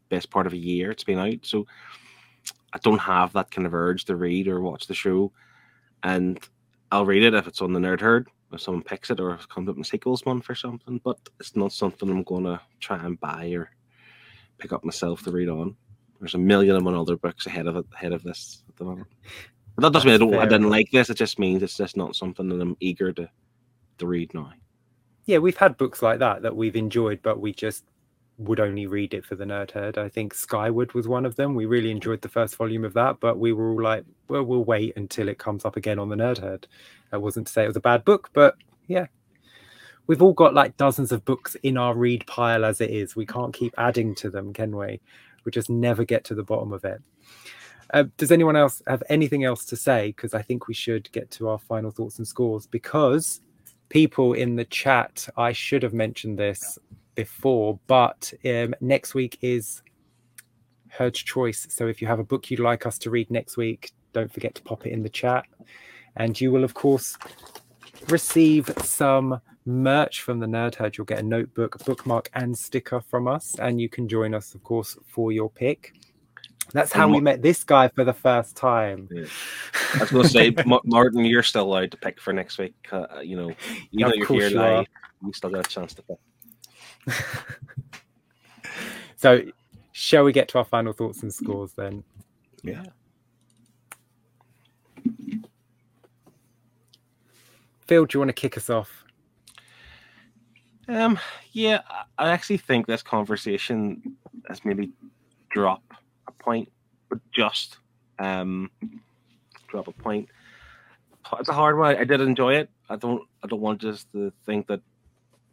best part of a year it's been out. So I don't have that kind of urge to read or watch the show. And I'll read it if it's on the Nerd Herd if someone picks it or if it comes up in sequels month or something, but it's not something I'm gonna try and buy or pick up myself to read on. There's a million and one other books ahead of it ahead of this at the moment. But that doesn't mean I don't I didn't like this, it just means it's just not something that I'm eager to to read now. Yeah, we've had books like that that we've enjoyed, but we just would only read it for the nerd herd. I think Skyward was one of them. We really enjoyed the first volume of that, but we were all like, well, we'll wait until it comes up again on the nerd herd. That wasn't to say it was a bad book, but yeah. We've all got like dozens of books in our read pile as it is. We can't keep adding to them, can we? We just never get to the bottom of it. Uh, does anyone else have anything else to say? Because I think we should get to our final thoughts and scores. Because people in the chat, I should have mentioned this before, but um, next week is Herd's Choice. So if you have a book you'd like us to read next week, don't forget to pop it in the chat. And you will, of course, receive some merch from the Nerd Herd. You'll get a notebook, bookmark, and sticker from us. And you can join us, of course, for your pick. That's how we met this guy for the first time. Yeah. I was going to say, Martin, you're still allowed to pick for next week. Uh, you know, even though you're here you live, you still got a chance to pick. so, shall we get to our final thoughts and scores then? Yeah. Phil, do you want to kick us off? Um, yeah, I actually think this conversation has maybe dropped point, but just um, drop a point. It's a hard one. I did enjoy it. I don't. I don't want just to think that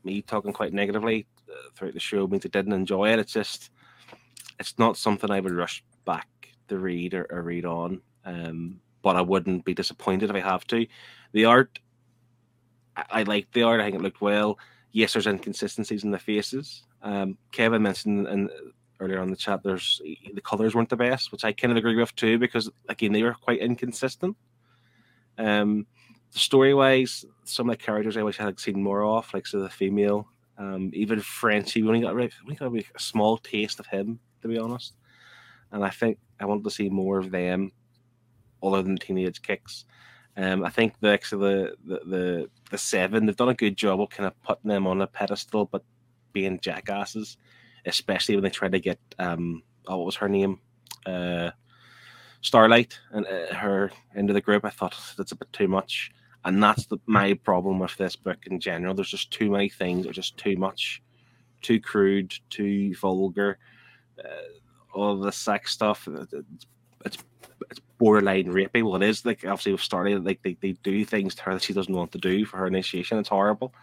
me talking quite negatively uh, throughout the show means I didn't enjoy it. It's just, it's not something I would rush back to read or, or read on. Um, but I wouldn't be disappointed if I have to. The art, I, I like the art. I think it looked well. Yes, there's inconsistencies in the faces. Um, Kevin mentioned in earlier on the chat, there's the colors weren't the best, which I kind of agree with too, because again they were quite inconsistent. Um, story wise, some of the characters I wish I had seen more of, like so the female, um, even Frenchie. We only got, we only got a small taste of him, to be honest. And I think I wanted to see more of them, other than teenage kicks. Um, I think the, the the the seven they've done a good job of kind of putting them on a pedestal, but being jackasses especially when they tried to get um, oh, what was her name, uh, Starlight, and uh, her into the group. I thought that's a bit too much, and that's the, my problem with this book in general. There's just too many things. There's just too much, too crude, too vulgar. Uh, all the sex stuff. It's, it's it's borderline rapey. Well, it is like obviously with Starlight, like they, they do things to her that she doesn't want to do for her initiation. It's horrible,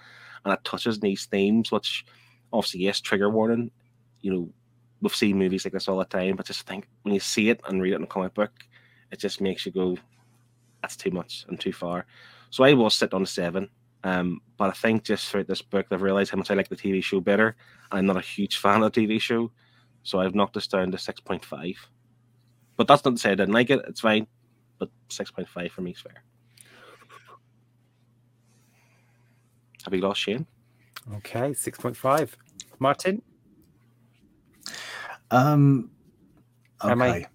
and it touches these themes, which obviously yes, trigger warning you know, we've seen movies like this all the time, but just think when you see it and read it in a comic book, it just makes you go, that's too much and too far. So I will sit on a seven. Um, but I think just throughout this book, I've realized how much I like the TV show better. I'm not a huge fan of the TV show, so I've knocked this down to 6.5. But that's not to say I didn't like it, it's fine. But 6.5 for me is fair. Have you lost Shane? Okay, 6.5. Martin? Um, okay. Am I...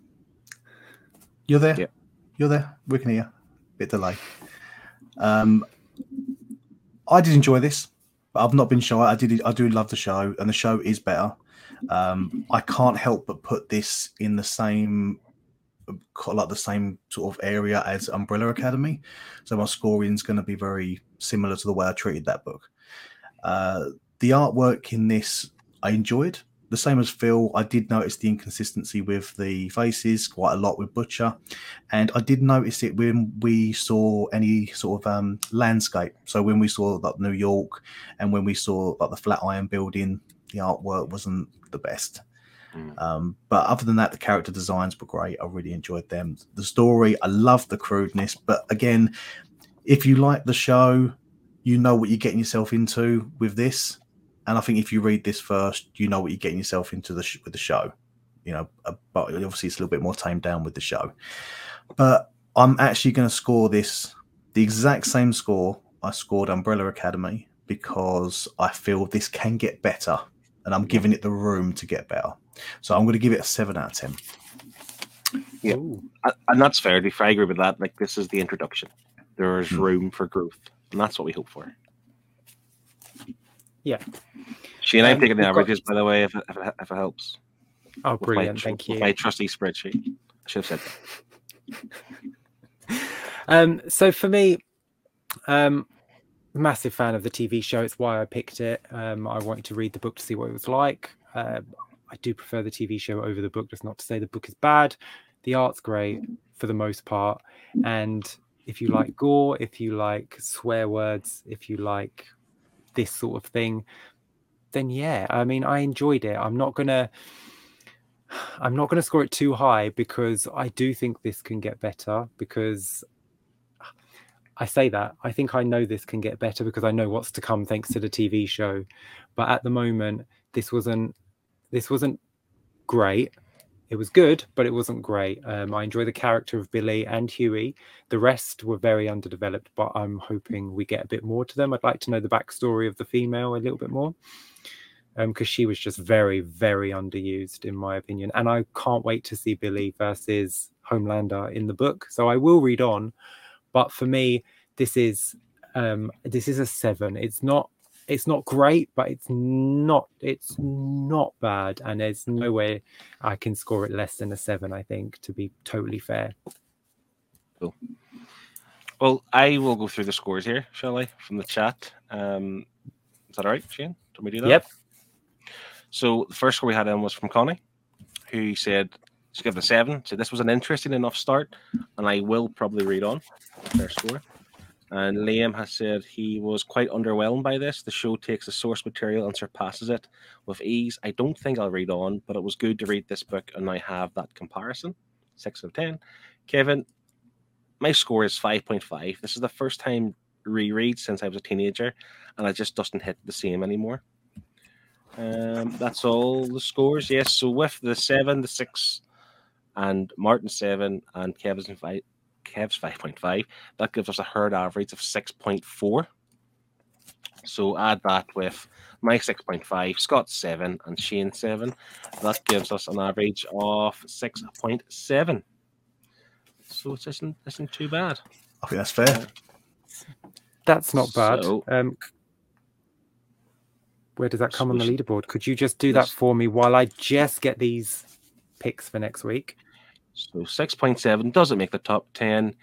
You're there. Yeah. You're there. We can hear. Bit delay. Um, I did enjoy this, but I've not been shy. I did. I do love the show, and the show is better. Um, I can't help but put this in the same, like the same sort of area as Umbrella Academy. So my scoring is going to be very similar to the way I treated that book. Uh, the artwork in this I enjoyed the same as Phil, I did notice the inconsistency with the faces quite a lot with Butcher, and I did notice it when we saw any sort of um, landscape. So when we saw like New York, and when we saw like the Flatiron Building, the artwork wasn't the best. Mm. Um, but other than that, the character designs were great. I really enjoyed them. The story, I love the crudeness, but again, if you like the show, you know what you're getting yourself into with this and I think if you read this first, you know what you're getting yourself into the sh- with the show. You know, uh, but obviously it's a little bit more tamed down with the show. But I'm actually going to score this the exact same score I scored Umbrella Academy because I feel this can get better, and I'm giving it the room to get better. So I'm going to give it a seven out of ten. Yeah, Ooh. and that's fair. If I agree with that, like this is the introduction. There is hmm. room for growth, and that's what we hope for. Yeah. She and I'm taking the averages, got... by the way, if it, if it, if it helps. Oh, brilliant! Thank you. My trusty spreadsheet. I should have said that. um, so for me, um, massive fan of the TV show. It's why I picked it. Um, I wanted to read the book to see what it was like. Uh, I do prefer the TV show over the book. That's not to say the book is bad. The art's great for the most part, and if you like gore, if you like swear words, if you like this sort of thing, then yeah, I mean, I enjoyed it. I'm not gonna. I'm not to score it too high because I do think this can get better. Because I say that I think I know this can get better because I know what's to come thanks to the TV show. But at the moment, this wasn't this wasn't great it was good, but it wasn't great. Um, I enjoy the character of Billy and Hughie. The rest were very underdeveloped, but I'm hoping we get a bit more to them. I'd like to know the backstory of the female a little bit more. because she was just very, very underused in my opinion. And I can't wait to see Billy versus Homelander in the book. So I will read on, but for me, this is um this is a seven. It's not it's not great, but it's not it's not bad, and there's no way I can score it less than a seven. I think to be totally fair. Cool. Well, I will go through the scores here, shall I, from the chat. Um, is that all right, Shane? Can we do that? Yep. So the first score we had in was from Connie, who said she gave it a seven. So this was an interesting enough start, and I will probably read on their score. And Liam has said he was quite underwhelmed by this. The show takes the source material and surpasses it with ease. I don't think I'll read on, but it was good to read this book and I have that comparison. Six of ten. Kevin, my score is five point five. This is the first time reread since I was a teenager, and it just doesn't hit the same anymore. Um, that's all the scores. Yes, so with the seven, the six, and Martin seven, and Kevin's five, Kev's five point five, that gives us a herd average of six point four. So add that with my six point five, Scott's seven, and Shane seven. That gives us an average of six point seven. So it isn't isn't too bad. I think that's fair. That's not bad. So- um, where does that come on the leaderboard? Could you just do that for me while I just get these picks for next week? So six point seven doesn't make the top ten.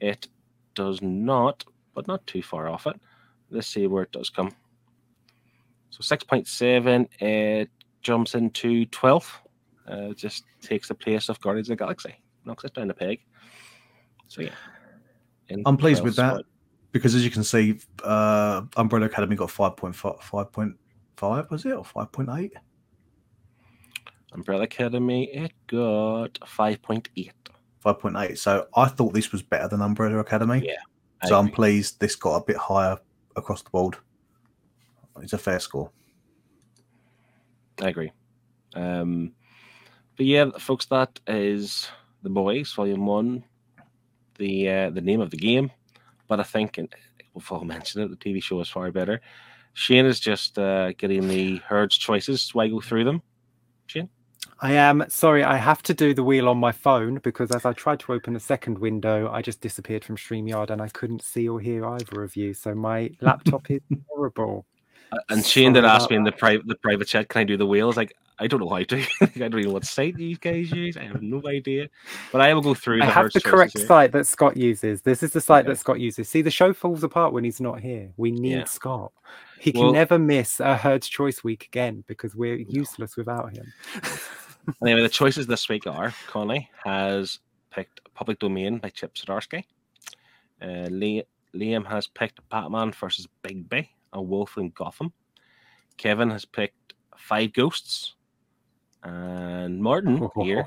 It does not, but not too far off it. Let's see where it does come. So six point seven, it jumps into twelfth. Uh, just takes the place of Guardians of the Galaxy, knocks it down a peg. So yeah, I'm pleased with that spot. because, as you can see, uh, Umbrella Academy got 5.5, 5.5 was it, or 5.8? Umbrella Academy, it got five point eight. 5.8. So I thought this was better than Umbrella Academy. Yeah, So I'm pleased this got a bit higher across the board. It's a fair score. I agree. Um, but yeah, folks, that is the boys, volume one. The uh, the name of the game, but I think and we've all mentioned it. The TV show is far better. Shane is just uh, getting the herd's choices. I go through them? Shane, I am sorry, I have to do the wheel on my phone because as I tried to open a second window, I just disappeared from StreamYard and I couldn't see or hear either of you. So my laptop is horrible. Uh, and she did Sorry ask me in the private the private chat, "Can I do the wheel?" I was like, "I don't know how to. I don't even know what site you guys use. I have no idea." But I will go through. I the have the correct here. site that Scott uses. This is the site Okay. that Scott uses. See, the show falls apart when he's not here. We need Yeah. Scott. He can Well- never miss a Herd's Choice week again because we're useless without him. Anyway, the choices this week are Connie has picked Public Domain by Chip Zdarsky. Uh, Li- Liam has picked Batman versus Bigby, a wolf in Gotham. Kevin has picked Five Ghosts. And Martin here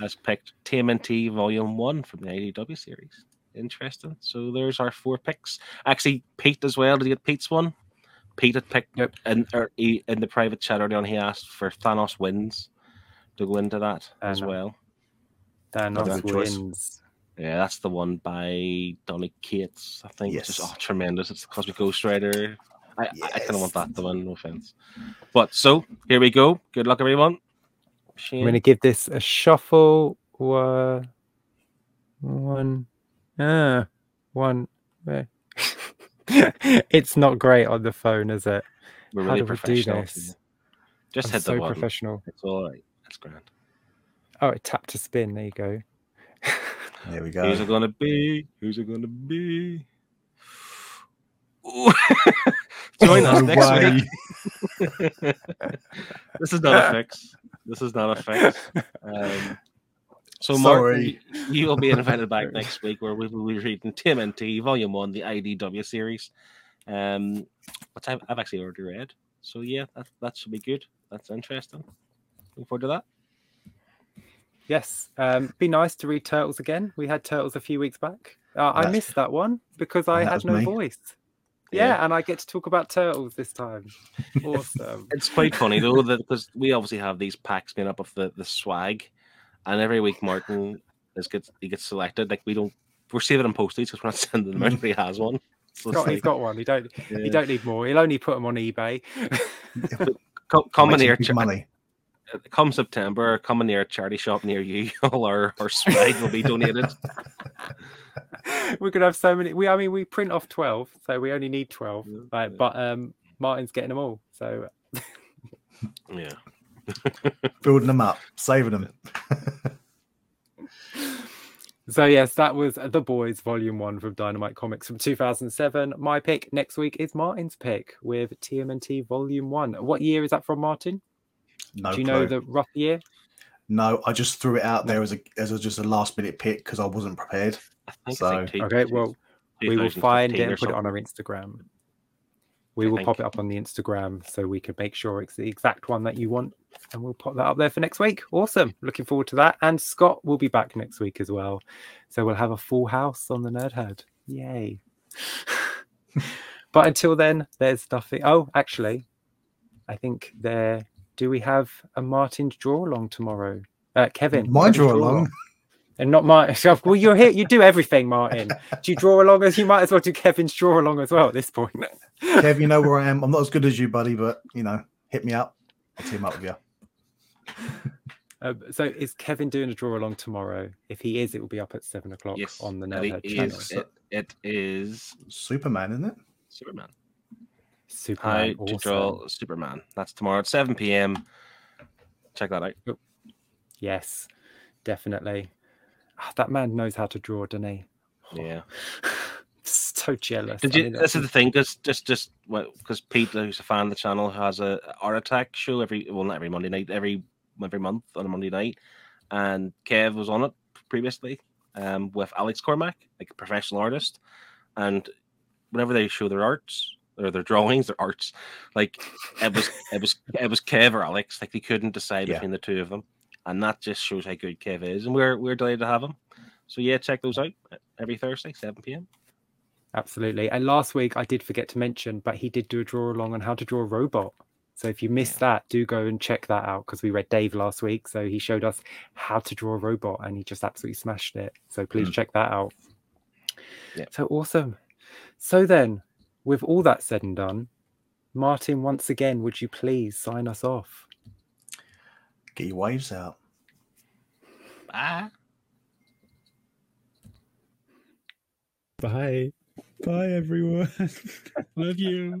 has picked TMNT Volume 1 from the IDW series. Interesting. So there's our four picks. Actually, Pete as well. Did you get Pete's one? Pete had picked Yep. in, in the private chat earlier on, he asked for Thanos wins to go into that as Thanos. well. Thanos good choice. Yeah, that's the one by Donny Cates, I think. It's just Yes. oh, tremendous. It's the Cosmic Ghost Rider. I, I, I kind of want that to win, no offense. But so here we go. Good luck, everyone. I'm going to give this a shuffle. Uh, one. Uh, one. it's not great on the phone, is it? We're How really do we do professional. this? Just I'm hit the so button. professional. It's all right. It's grand. Oh, it tapped to spin. There you go. There we go. Who's it gonna be? Who's it gonna be? Join us next way. week. this is not a fix. This is not a fix. Um, so, Martin, Sorry. you will be invited back next week where we will be reading TMNT, Volume 1, the IDW series, um, which I've, I've actually already read. So, yeah, that, that should be good. That's interesting. Looking forward to that. Yes. Um, be nice to read Turtles again. We had Turtles a few weeks back. Uh, I missed that one because I had no me. voice. Yeah, Yeah. and I get to talk about Turtles this time. Awesome. It's quite funny though that because we obviously have these packs made up of the, the swag, and every week Martin is gets he gets selected. Like we don't we're saving him postage because we're not sending them out. But he has one. So He's it's got, he's like, got one. He don't. yeah. He don't need more. He'll only put them on eBay. come, come Makes near big cha- money. Come September, come near a charity shop near you. All our our swag will be donated. we could have so many. We, I mean, we print off twelve, so we only need twelve. Yeah, Right, yeah. but um, Martin's getting them all. So Yeah. Building them up, saving them. So yes, that was The Boys Volume One from Dynamite Comics from 2007. My pick next week is Martin's pick with TMNT Volume One. What year is that from, Martin? No Do you know clue. the rough year? No, I just threw it out there as a as a, just a last minute pick because I wasn't prepared. I think So- like two- Okay, well, we will find it and put it on our Instagram. We I will think. pop it up on the Instagram so we can make sure it's the exact one that you want, and we'll pop that up there for next week. Awesome, looking forward to that. And Scott will be back next week as well, so we'll have a full house on the Nerd Herd. Yay! but until then, there's nothing. Oh, actually, I think there. Do we have a Martin's draw along tomorrow? Uh, Kevin, My Kevin's draw along. and not Martin. Well, you're here. You do everything, Martin. Do you draw along as you might as well do Kevin's draw along as well at this point? Kev, you know where I am. I'm not as good as you, buddy, but you know, hit me up. I'll team up with you. Um, so is Kevin doing a draw along tomorrow? If he is, it will be up at seven o'clock Yes, on the it Nerd Herd is- channel. It, it is Superman, isn't it? Superman. How Superman, to draw Superman. That's tomorrow at 7 p.m. Check that out. Yes, definitely. Ah, that man knows how to draw, doesn't he? Yeah. so jealous. Did I mean, this is the thing, because just just because Pete, who's a fan of the channel, has a Art Attack show every well not every Monday night, every every month on a Monday night, and Kev was on it previously, um, with Alex Cormack, like a professional artist, and whenever they show their arts or their drawings, their arts, like it was it was it was Kev or Alex, like they couldn't decide Yeah. between the two of them, and that just shows how good Kev is, and we're we're delighted to have him. So yeah, check those out every Thursday, seven p.m. Absolutely. And last week I did forget to mention, but he did do a draw along on how to draw a robot. So if you missed that, do go and check that out because we read Dave last week. So he showed us how to draw a robot and he just absolutely smashed it. So please Mm. check that out. Yeah. So awesome. So then, with all that said and done, Martin, once again, would you please sign us off? Get your waves out. Bye. Bye. Bye, everyone. Love you.